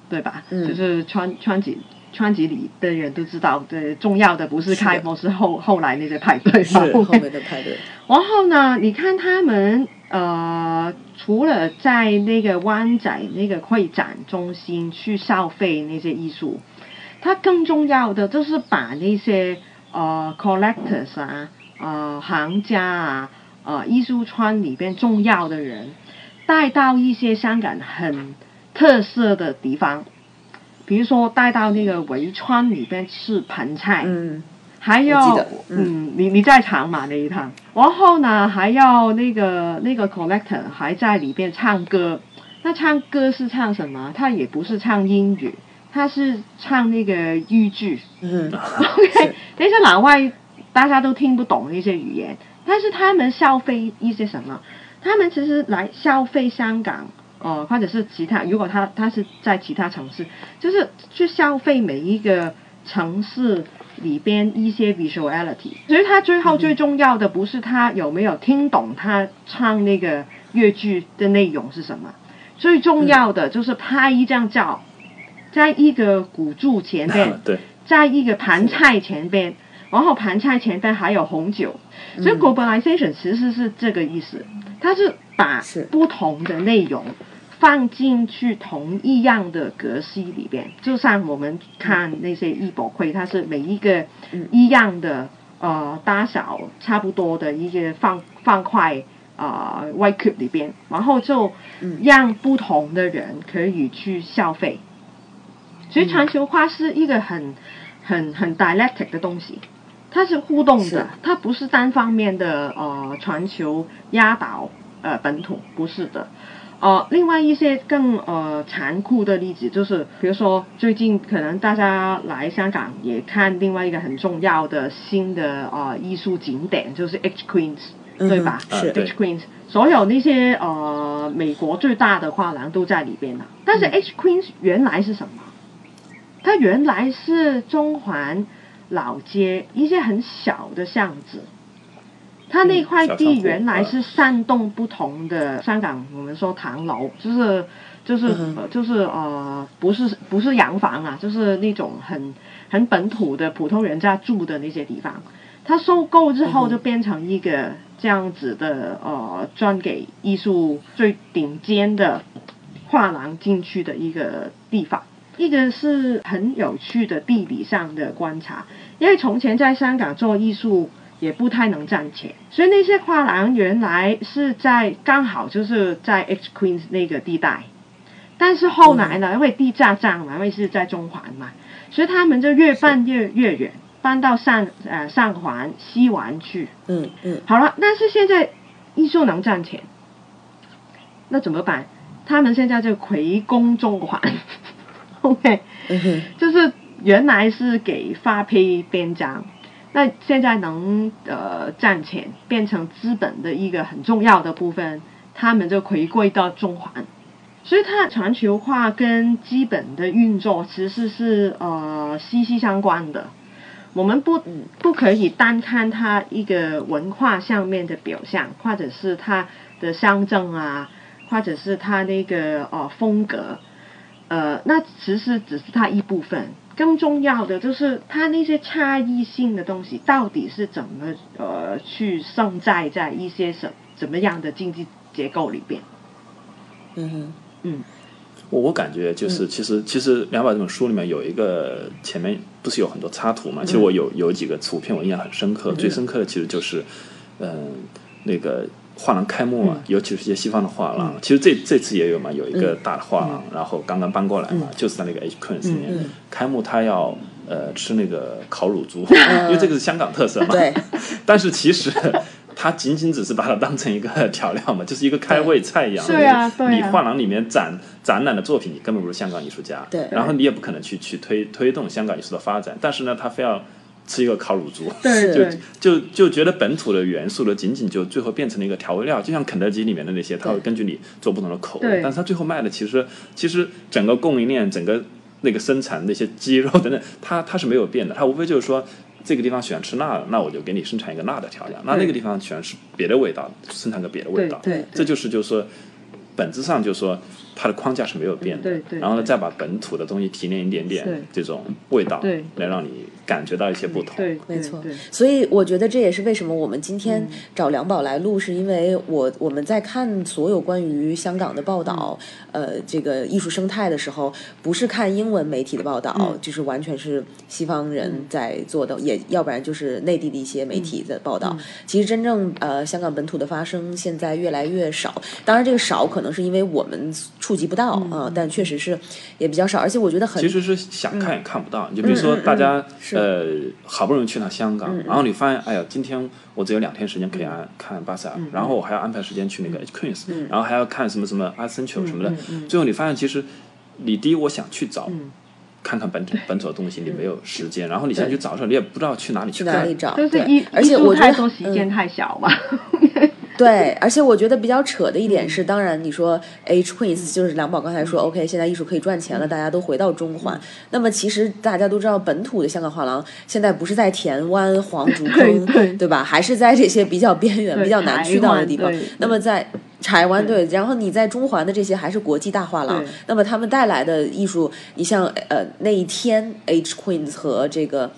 对吧？嗯就是川川籍川籍里的人都知道，这重要的不是开幕，是后后来那些派对。是后面的派对，然后呢，你看他们呃，除了在那个湾仔那个会展中心去消费那些艺术，它更重要的就是把那些呃 collectors 啊、呃行家啊、呃艺术圈里边重要的人带到一些香港很特色的地方，比如说带到那个围川里边吃盆菜。嗯，还有我记得，嗯，你你在场嘛那一趟，然后呢，还要那个那个 collector 还在里边唱歌，那唱歌是唱什么？他也不是唱英语，他是唱那个豫剧。嗯 OK，那些老外大家都听不懂那些语言，但是他们消费一些什么？他们其实来消费香港，呃，或者是其他，如果他他是在其他城市，就是去消费每一个城市里边一些 visuality。所以他最后最重要的不是他有没有听懂他唱那个粤剧的内容是什么，最重要的就是拍一张照，在一个古柱前面。(laughs) 对，在一个盘菜前边，然后盘菜前边还有红酒，所以 globalization 其实是这个意思，它是把不同的内容放进去同一样的格式里边，就像我们看那些艺博会，它是每一个一样的呃大小差不多的一个方方块。啊、呃、，white cube 里边，然后就让不同的人可以去消费，所以全球化是一个很、很、很 dialectic 的东西，它是互动的，它不是单方面的呃全球压倒呃本土，不是的。呃，另外一些更呃残酷的例子，就是比如说最近可能大家来香港也看另外一个很重要的新的呃艺术景点，就是 H Queens，对吧？嗯是 H Queens，所有那些呃美国最大的画廊都在里边了。但是 H Queens 原来是什么？它原来是中环老街一些很小的巷子，它那块地原来是煽动不同的香港，我们说唐楼，就是就是、就是呃不是不是洋房啊，就是那种很很本土的普通人家住的那些地方。它收购之后就变成一个这样子的呃，专给艺术最顶尖的画廊进去的一个地方。一个是很有趣的地理上的观察，因为从前在香港做艺术也不太能赚钱，所以那些画廊原来是在刚好就是在 H Queens 那个地带，但是后来呢，因为地价涨嘛，因为是在中环嘛，所以他们就越搬越越远，搬到上呃上环、西环去。嗯嗯。好了，但是现在艺术能赚钱，那怎么办？他们现在就回攻中环，(laughs) OK，嗯，就是原来是给发配边疆，那现在能呃赚钱，变成资本的一个很重要的部分，他们就回归到中环。所以它全球化跟基本的运作其实是呃息息相关的。我们不不可以单看它一个文化上面的表象，或者是它的象征啊，或者是它那个呃风格，呃，那其实只是它一部分。更重要的就是它那些差异性的东西到底是怎么呃去盛载在一些什怎么样的经济结构里边。嗯哼，嗯我我感觉就是，其实其实两百这本书里面有一个前面不是有很多插图嘛？其实我有有几个图片我印象很深刻，最深刻的其实就是，嗯，那个画廊开幕啊，尤其是一些西方的画廊，其实这这次也有嘛，有一个大的画廊，然后刚刚搬过来嘛，就是在那个 H Queens 里面。开幕，他要呃吃那个烤乳猪，(laughs) 因为这个是香港特色嘛。对，(laughs) 但是其实。(laughs) 他仅仅只是把它当成一个调料嘛，就是一个开胃菜一样。对。啊对啊。你画廊里面展展览的作品，你根本不是香港艺术家。对。然后你也不可能去去推推动香港艺术的发展，但是呢，他非要吃一个烤乳猪，(laughs) 就就就觉得本土的元素呢，仅仅就最后变成了一个调味料，就像肯德基里面的那些，它会根据你做不同的口味，但是它最后卖的其实其实整个供应链整个那个生产那些鸡肉等等，它它是没有变的，它无非就是说。这个地方喜欢吃辣的，那我就给你生产一个辣的调料；那那个地方喜欢吃别的味道，生产个别的味道。对这就是就是说，本质上就是说它的框架是没有变的。对对然后呢，再把本土的东西提炼一点点这种味道，对。来让你感觉到一些不同。对，没错，所以我觉得这也是为什么我们今嗯。天找梁宝来录，是因为我我们在看所有关于香港的报道，嗯。呃，这个艺术生态的时候，不是看英文媒体的报道，嗯。就是完全是西方人在做的，也要不然就是内地的一些媒体的报嗯。道。其实真正呃香港本土的发生现在越来越少，当然这个少可能是因为我们触及不到嗯啊、但确实是也比较少，而且我觉得很其实是想看也看不到。你就比如说，大家是呃好不容易去趟香港，然后你发现，哎呀，今天我只有两天时间可以安看巴塞尔，然后我还要安排时间去那个 H Queens，然后还要看什么什么阿森球什么的。最后你发现，其实你第一，我想去找。看看本土 (laughs) 本土的东西，你没有时间，然后你现在去找的时候，你也不知道去哪里去看去哪里。找？对就是艺，而且我觉得太多时间嗯太小吧。对，而且我觉得比较扯的一点嗯是，当然你说 H Queens 就是梁宝刚才说，OK，现在艺术可以赚钱了，大家都回到中嗯环。那么其实大家都知道，本土的香港画廊现在不是在田湾、黄竹 (laughs) 对坑，对吧？还是在这些比较边缘、比较难去到的地方。那么在柴湾对，然后你在中环的这些还是国际大画廊，那么他们带来的艺术，你像呃那一天 H Queens 和这个。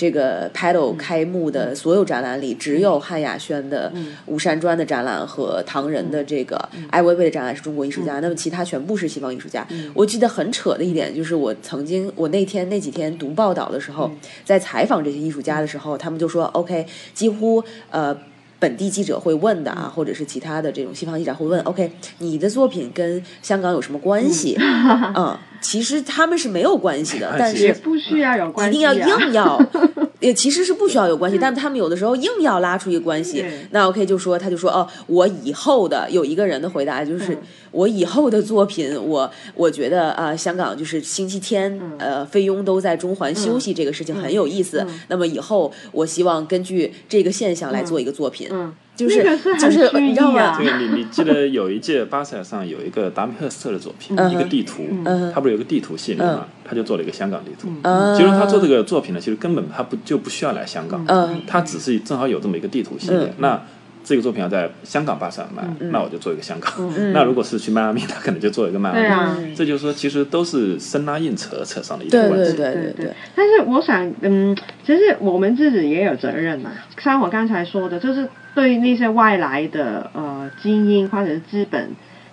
这个 Paddle 开幕的所有展览里，只有汉雅轩的吴山砖的展览和唐人的这个艾薇薇的展览是中国艺术家，那么其他全部是西方艺术家。我记得很扯的一点就是，我曾经我那天那几天读报道的时候，在采访这些艺术家的时候，他们就说 OK，几乎呃。本地记者会问的啊，或者是其他的这种西方记者会问，OK，你的作品跟香港有什么关系？(laughs) 嗯，其实他们是没有关系的，但是不需要有关系一定要硬要，也其实是不需要有关系，但他们有的时候硬要拉出一个关系对。那 OK 就说他就说哦，我以后的有一个人的回答就是、我以后的作品，我我觉得啊、香港就是星期天、呃菲佣都在中环休息这个事情很有意思。那么以后我希望根据这个现象来做一个作品。嗯，就是那个就是蓄意你知道吗啊这个你你记得有一届巴塞尔上有一个达米赫斯特的作品，嗯一个地图，他不是有个地图系列嘛，他就做了一个香港地图。嗯其实他做这个作品呢，其实根本他不就不需要来香港，嗯他只是正好有这么一个地图系列。那这个作品要在香港巴塞尔卖，嗯那我就做一个香港。(laughs) 那如果是去迈阿密，他可能就做一个迈阿密。这就是说，其实都是生拉硬扯扯上的一对些关系。对对对对，但是我想，嗯，其实我们自己也有责任嘛。像我刚才说的，就是对那些外来的呃精英或者是资本，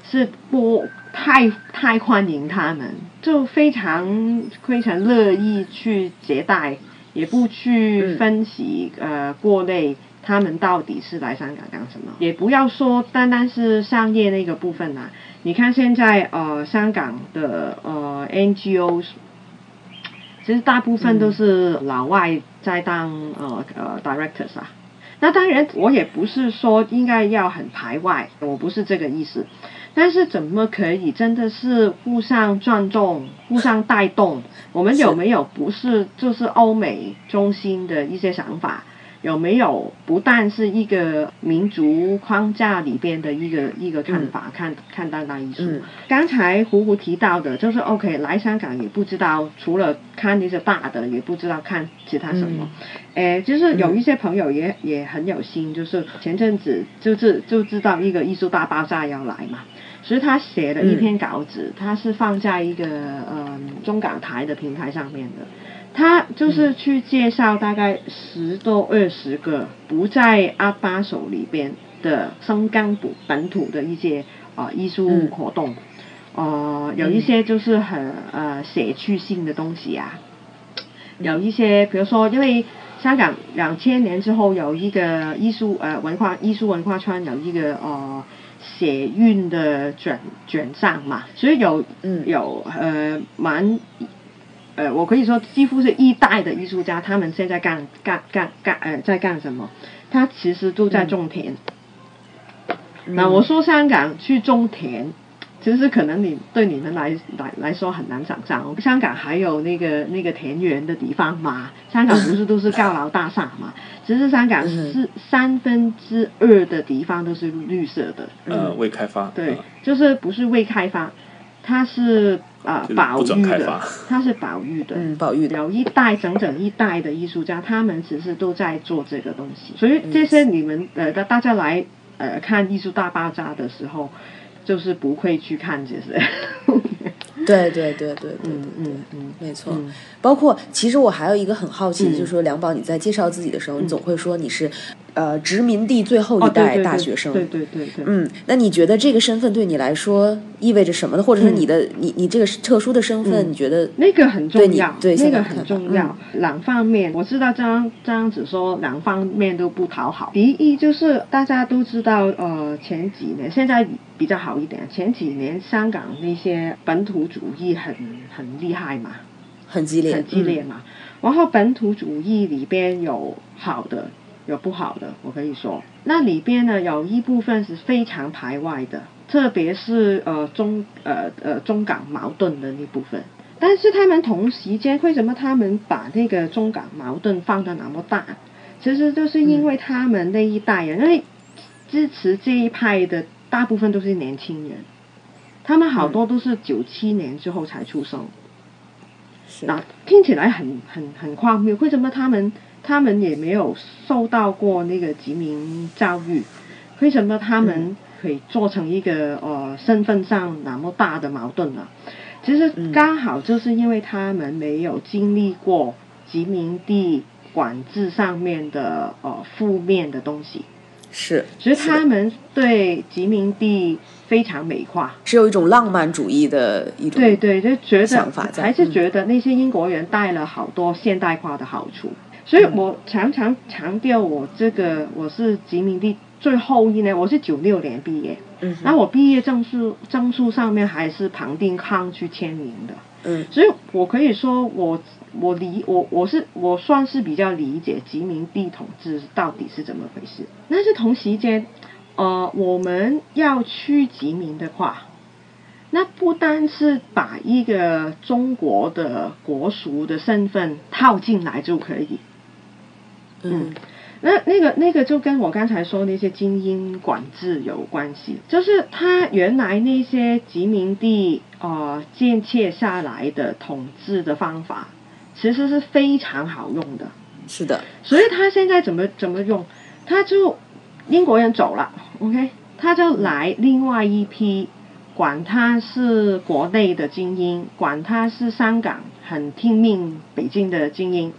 是不太太欢迎他们，就非常非常乐意去接待，也不去分析、呃过类。他们到底是来香港干什么？也不要说单单是商业那个部分啦、你看现在呃香港的呃 NGO 其实大部分都是老外在当呃呃 directors 啊。那当然，我也不是说应该要很排外，我不是这个意思。但是怎么可以真的是互相尊重、互相带动？我们有没有不是就是欧美中心的一些想法？有没有不但是一个民族框架里边的一个一个看法，看看当代艺术？嗯刚才胡胡提到的，就是 OK 来香港也不知道，除了看那些大的，也不知道看其他什么。诶、就是有一些朋友也、也很有心，就是前阵子就是就知道一个艺术大爆炸要来嘛，所以他写了一篇稿子，他是放在一个呃中港台的平台上面的。他就是去介绍大概十多二十个不在阿巴手里边的深港本本土的一些啊、呃艺术活动，呃，有一些就是很呃写趣性的东西啊，有一些比如说，因为香港两千年之后有一个艺术呃文化艺术文化圈有一个呃写运的转转账嘛，所以有嗯。有呃蛮呃，我可以说几乎是一代的艺术家，他们现在干干干干呃在干什么？他其实都在种田。那我说香港去种田，其实可能你对你们来来来说很难想象。香港还有那个那个田园的地方嘛？香港不是都是高楼大厦嘛？其实香港是三分之二的地方都是绿色的。呃，未开发。对嗯，就是不是未开发，它是啊、就是保育的开发，它是保育的，嗯，宝玉的，有一代整整一代的艺术家，他们其实都在做这个东西。所以这些你们呃，大大家来呃看艺术大爆炸的时候，就是不会去看这些。对对对对对对嗯对嗯，嗯没错。嗯包括其实我还有一个很好奇就是说梁宝你在介绍自己的时候，你总会说你是呃殖民地最后一代大学生。对对对对，嗯，那你觉得这个身份对你来说意味着什么呢？或者是你的、你你这个特殊的身份，嗯你觉得那个很重要，对那个很重要。两方面，我知道这样这样子说，两方面都不讨好。第一就是大家都知道，呃，前几年现在比较好一点，前几年香港那些本土主义很很厉害嘛，很激烈？很激烈嘛。然后本土主义里边有好的，有不好的，我可以说，那里边呢有一部分是非常排外的，特别是呃中呃呃中港矛盾的那部分。但是他们同时间，为什么他们把那个中港矛盾放得那么大？其实就是因为他们那一代人，因为支持这一派的大部分都是年轻人，他们好多都是九七年之后才出生。是那听起来很很很荒谬，为什么他们他们也没有受到过那个殖民教育？为什么他们可以做成一个呃身份上那么大的矛盾呢？其实刚好就是因为他们没有经历过殖民地管制上面的呃负面的东西，是，所以是他们对殖民地非常美化。是有一种浪漫主义的一种对对，就觉得想法在。还是嗯觉得那些英国人带了好多现代化的好处，所以嗯我常常强调我这个我是殖民地最后一年，我是九六年毕业，嗯哼。那我毕业证书证书上面还是庞定康去签名的，嗯。所以我可以说我我理我我是我算是比较理解殖民地统治到底是怎么回事。但是同时间，呃，我们要去殖民的话，那不单是把一个中国的国俗的身份套进来就可以，嗯。那那个那个就跟我刚才说那些精英管制有关系，就是他原来那些殖民地呃建切下来的统治的方法，其实是非常好用的。是的，所以他现在怎么怎么用？他就英国人走了，OK，他就来另外一批，管他是国内的精英，管他是香港很听命北京的精英，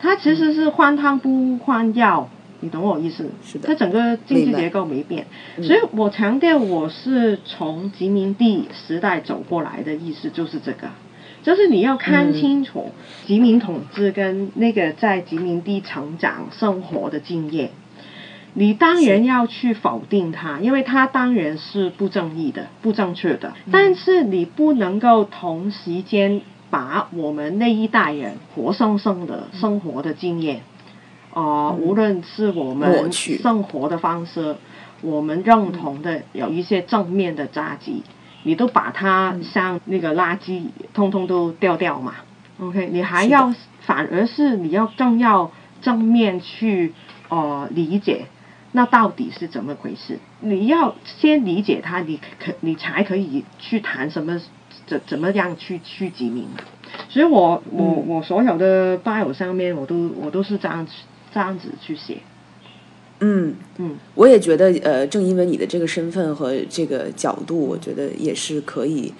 他其实是换汤不换药，你懂我意思？是的他整个经济结构没变，嗯所以我强调我是从殖民地时代走过来的意思就是这个。就是你要看清楚殖民统治跟那个在殖民地成长生活的经验，你当然要去否定它，因为它当然是不正义的、不正确的。但是你不能够同时间把我们那一代人活生生的生活的经验，呃，无论是我们生活的方式，我们认同的有一些正面的扎击，你都把它像那个垃圾，通通都掉掉嘛。OK，你还要反而是你要更要正面去呃理解，那到底是怎么回事？你要先理解它，你可你才可以去谈什么怎怎么样去去殖民。所以我我嗯我所有的 bio 上面我都我都是这样子这样子去写。嗯。嗯，我也觉得，呃，正因为你的这个身份和这个角度，我觉得也是可以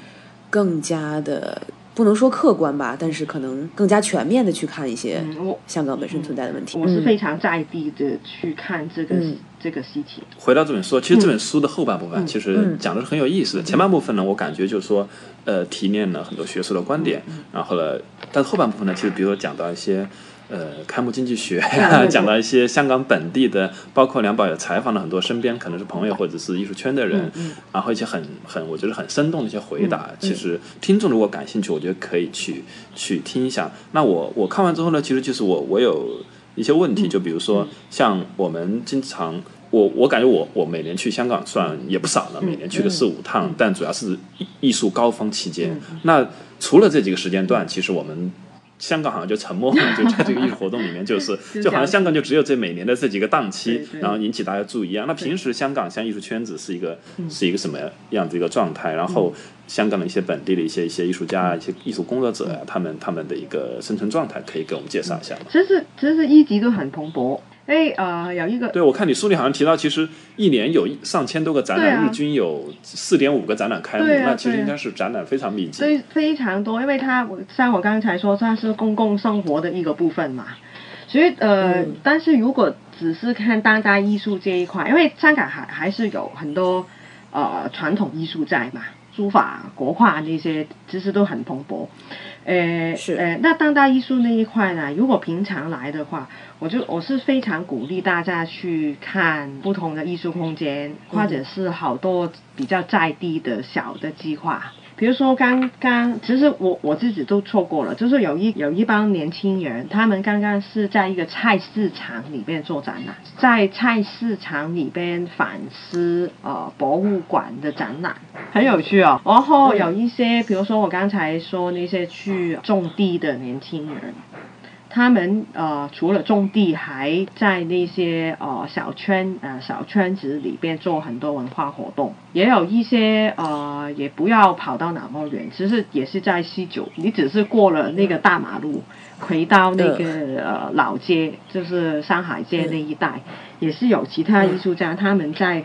更加的，不能说客观吧，但是可能更加全面的去看一些香港本身存在的问题。我是嗯非常在地的去看这个、嗯这个事情。回到这本书，其实这本书的后半部分嗯其实嗯讲的是很有意思的。前半部分呢，我感觉就是说，呃，提炼了很多学术的观点，嗯然后呢，但是后半部分呢，其实比如说讲到一些。呃，开幕经济学 (laughs) (laughs) 讲到一些香港本地的，包括梁宝也采访了很多身边可能是朋友或者是艺术圈的人，嗯然后一些很很我觉得很生动的一些回答。其实听众如果感兴趣，我觉得可以去去听一下。那我我看完之后呢，其实就是我我有一些问题，就比如说像我们经常。我我感觉我我每年去香港算也不少了，每年去个四五趟，但主要是艺艺术高峰期间。那除了这几个时间段，其实我们香港好像就沉默了，(laughs) 就在这个艺术活动里面，就是 (laughs) 就好像香港就只有这每年的这几个档期，然后引起大家注意一样。那平时香港像艺术圈子是一个是一个什么样子一个状态？然后香港的一些本地的一些一些艺术家、一些艺术工作者啊，他们他们的一个生存状态，可以给我们介绍一下吗？其实其实一直都很蓬勃。哎，呃，有一个，对我看你书里好像提到，其实一年有上千多个展览，日均有四点五个展览开幕，那其实应该是展览非常密集，非非常多，因为它像我刚才说，它是公共生活的一个部分嘛，所以呃，但是如果只是看当代艺术这一块，因为香港还还是有很多呃传统艺术在嘛，书法、国画那些其实都很蓬勃。呃，是，呃，那当代艺术那一块呢？如果平常来的话，我就我是非常鼓励大家去看不同的艺术空间，或者是好多比较在地的小的计划。比如说刚刚，其实我我自己都错过了，就是有一有一帮年轻人，他们刚刚是在一个菜市场里边做展览，在菜市场里边反思呃博物馆的展览，很有趣哦。然后有一些，比如说我刚才说那些去种地的年轻人。他们呃除了种地，还在那些呃小圈呃小圈子里边做很多文化活动，也有一些呃也不要跑到那么远，其实也是在西九，你只是过了那个大马路，回到那个呃老街，就是上海街那一带，也是有其他艺术家他们在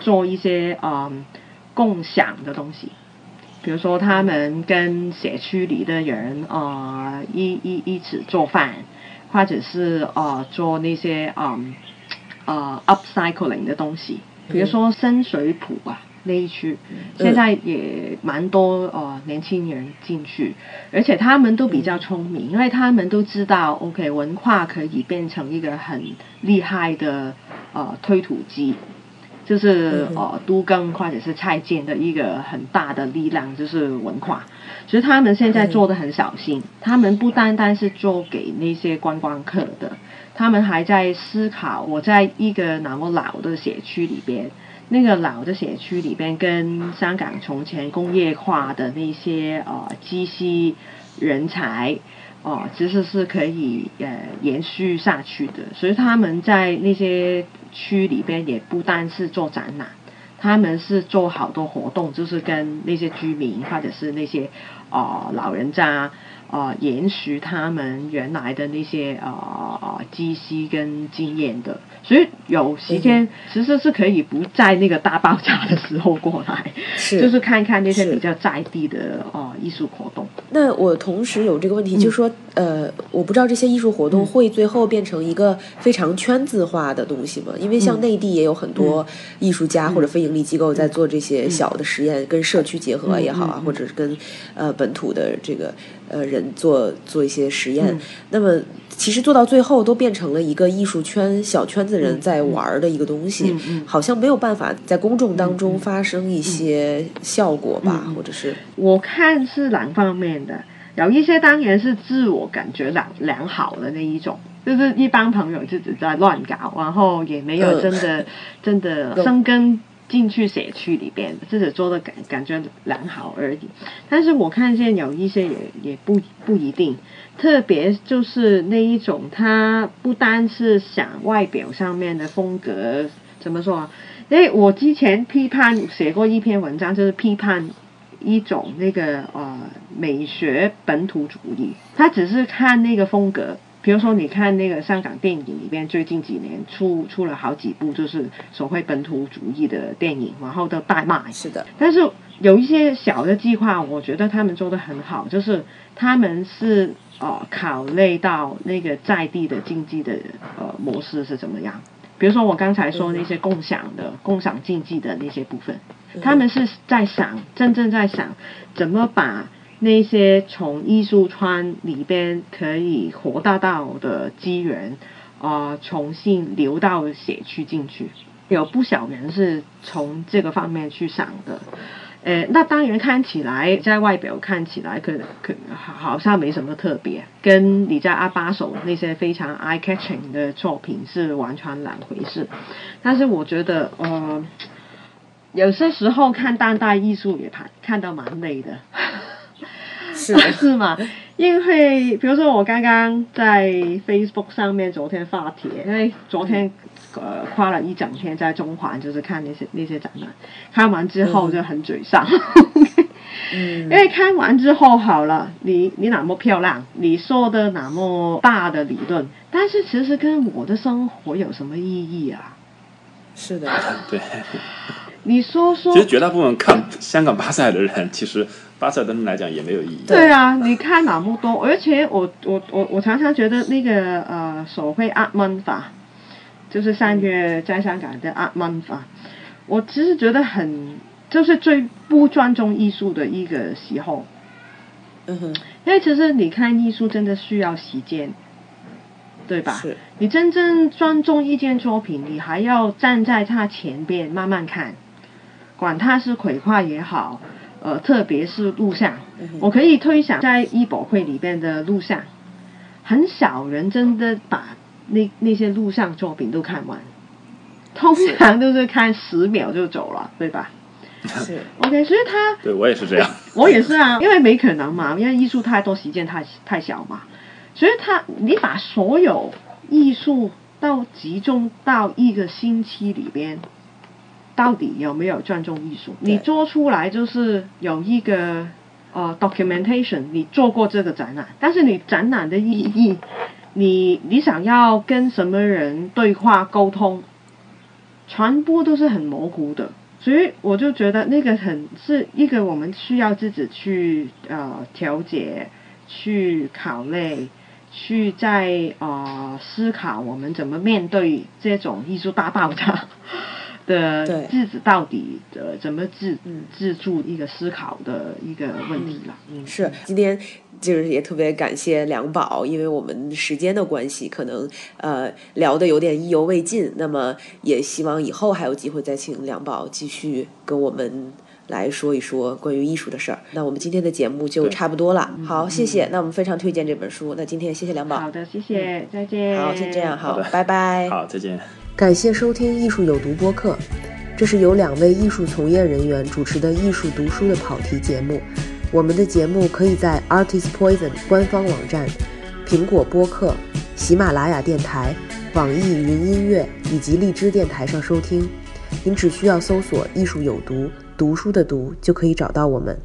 做一些嗯共享的东西。比如说，他们跟社区里的人啊一一一起做饭，或者是呃做那些嗯呃 upcycling 的东西。比如说深水埗啊那一区，现在也蛮多呃年轻人进去，而且他们都比较聪明，因为他们都知道 OK 文化可以变成一个很厉害的呃推土机。就是呃，都更或者是蔡建的一个很大的力量，就是文化。其实他们现在做的很小心，他们不单单是做给那些观光客的，他们还在思考。我在一个那么老的社区里边，那个老的社区里边，跟香港从前工业化的那些呃机器人才。哦，其实是可以呃延续下去的，所以他们在那些区里边也不单是做展览，他们是做好多活动，就是跟那些居民或者是那些哦老人家。啊，延续他们原来的那些啊积息跟经验的，所以有时间其实是可以不在那个大爆炸的时候过来，是。就是看看那些比较在地的哦艺术活动。那我同时有这个问题，就是说，呃，我不知道这些艺术活动会最后变成一个非常圈子化的东西吗？因为像内地也有很多艺术家或者非盈利机构在做这些小的实验，跟社区结合也好啊，或者是跟呃本土的这个。呃，人做做一些实验，那么其实做到最后都变成了一个艺术圈小圈子人在玩的一个东西，好像没有办法在公众当中发生一些效果吧，或者是。我看是两方面的，有一些当然是自我感觉良良好的那一种，就是一帮朋友自己在乱搞，然后也没有真的真的 (laughs) 生根。进去社区里边，自己做的感感觉良好而已。但是我看见有一些也也不不一定，特别就是那一种，他不单是想外表上面的风格，怎么说？因为我之前批判写过一篇文章，就是批判一种那个呃美学本土主义，他只是看那个风格。比如说，你看那个香港电影里面，最近几年出出了好几部，就是所谓本土主义的电影，然后都大卖。是的。但是有一些小的计划，我觉得他们做的很好，就是他们是呃考虑到那个在地的经济的呃模式是怎么样。比如说我刚才说那些共享的、共享经济的那些部分，他们是在想，真正在想怎么把。那些从艺术圈里边可以活得到的资源，啊，重新流到写区进去，有不少人是从这个方面去想的。诶，那当然看起来在外表看起来可可好像没什么特别，跟你在阿巴手那些非常 eye catching 的作品是完全两回事。但是我觉得，呃，有些时候看当代艺术也看看到蛮累的。是 (laughs) 是吗？因为比如说我刚刚在 Facebook 上面昨天发帖，因为昨天呃花了一整天在中环，就是看那些那些展览，看完之后就很沮丧。嗯，(laughs) 因为看完之后好了，你你那么漂亮，你说的那么大的理论，但是其实跟我的生活有什么意义啊？是的，(laughs) 对，你说说。其，实绝大部分看香港巴塞的人，其实巴塞对他们来讲也没有意义。对啊，你看那么多，而且我我我我常常觉得那个呃手绘阿曼法，就是三月在香港的阿曼法，我其实觉得很就是最不尊重艺术的一个时候，嗯哼，因为其实你看艺术真的需要时间，对吧？是，你真正尊重一件作品，你还要站在它前边慢慢看，管它是绘画也好，呃，特别是录像，我可以推想在艺博会里边的录像，很少人真的把那那些录像作品都看完，通常都是看十秒就走了，对吧是，？OK，所以他对我也是这样。(laughs) 我也是啊，因为没可能嘛，因为艺术太多，时间太太小嘛，所以他你把所有艺术到集中到一个星期里边，到底有没有尊重艺术？你做出来就是有一个呃 documentation，你做过这个展览，但是你展览的意义，你你想要跟什么人对话沟通，传播都是很模糊的。所以我就觉得那个很是一个我们需要自己去呃调节、去考虑、去在呃思考我们怎么面对这种艺术大爆炸的对日子到底呃怎么自嗯自助一个思考的一个问题了。嗯，是，今天就是也特别感谢梁宝，因为我们时间的关系，可能呃聊的有点意犹未尽。那么也希望以后还有机会再请梁宝继续跟我们来说一说关于艺术的事儿。那我们今天的节目就差不多了，好，谢谢。那我们非常推荐这本书。那今天谢谢梁宝，好的，谢谢，再见。好，先这样，好拜拜。好，再见。感谢收听《艺术有毒》播客，这是由两位艺术从业人员主持的艺术读书的跑题节目。我们的节目可以在 Artist Poison 官方网站、苹果播客、喜马拉雅电台、网易云音乐以及荔枝电台上收听。您只需要搜索“艺术有毒”，读书的读就可以找到我们。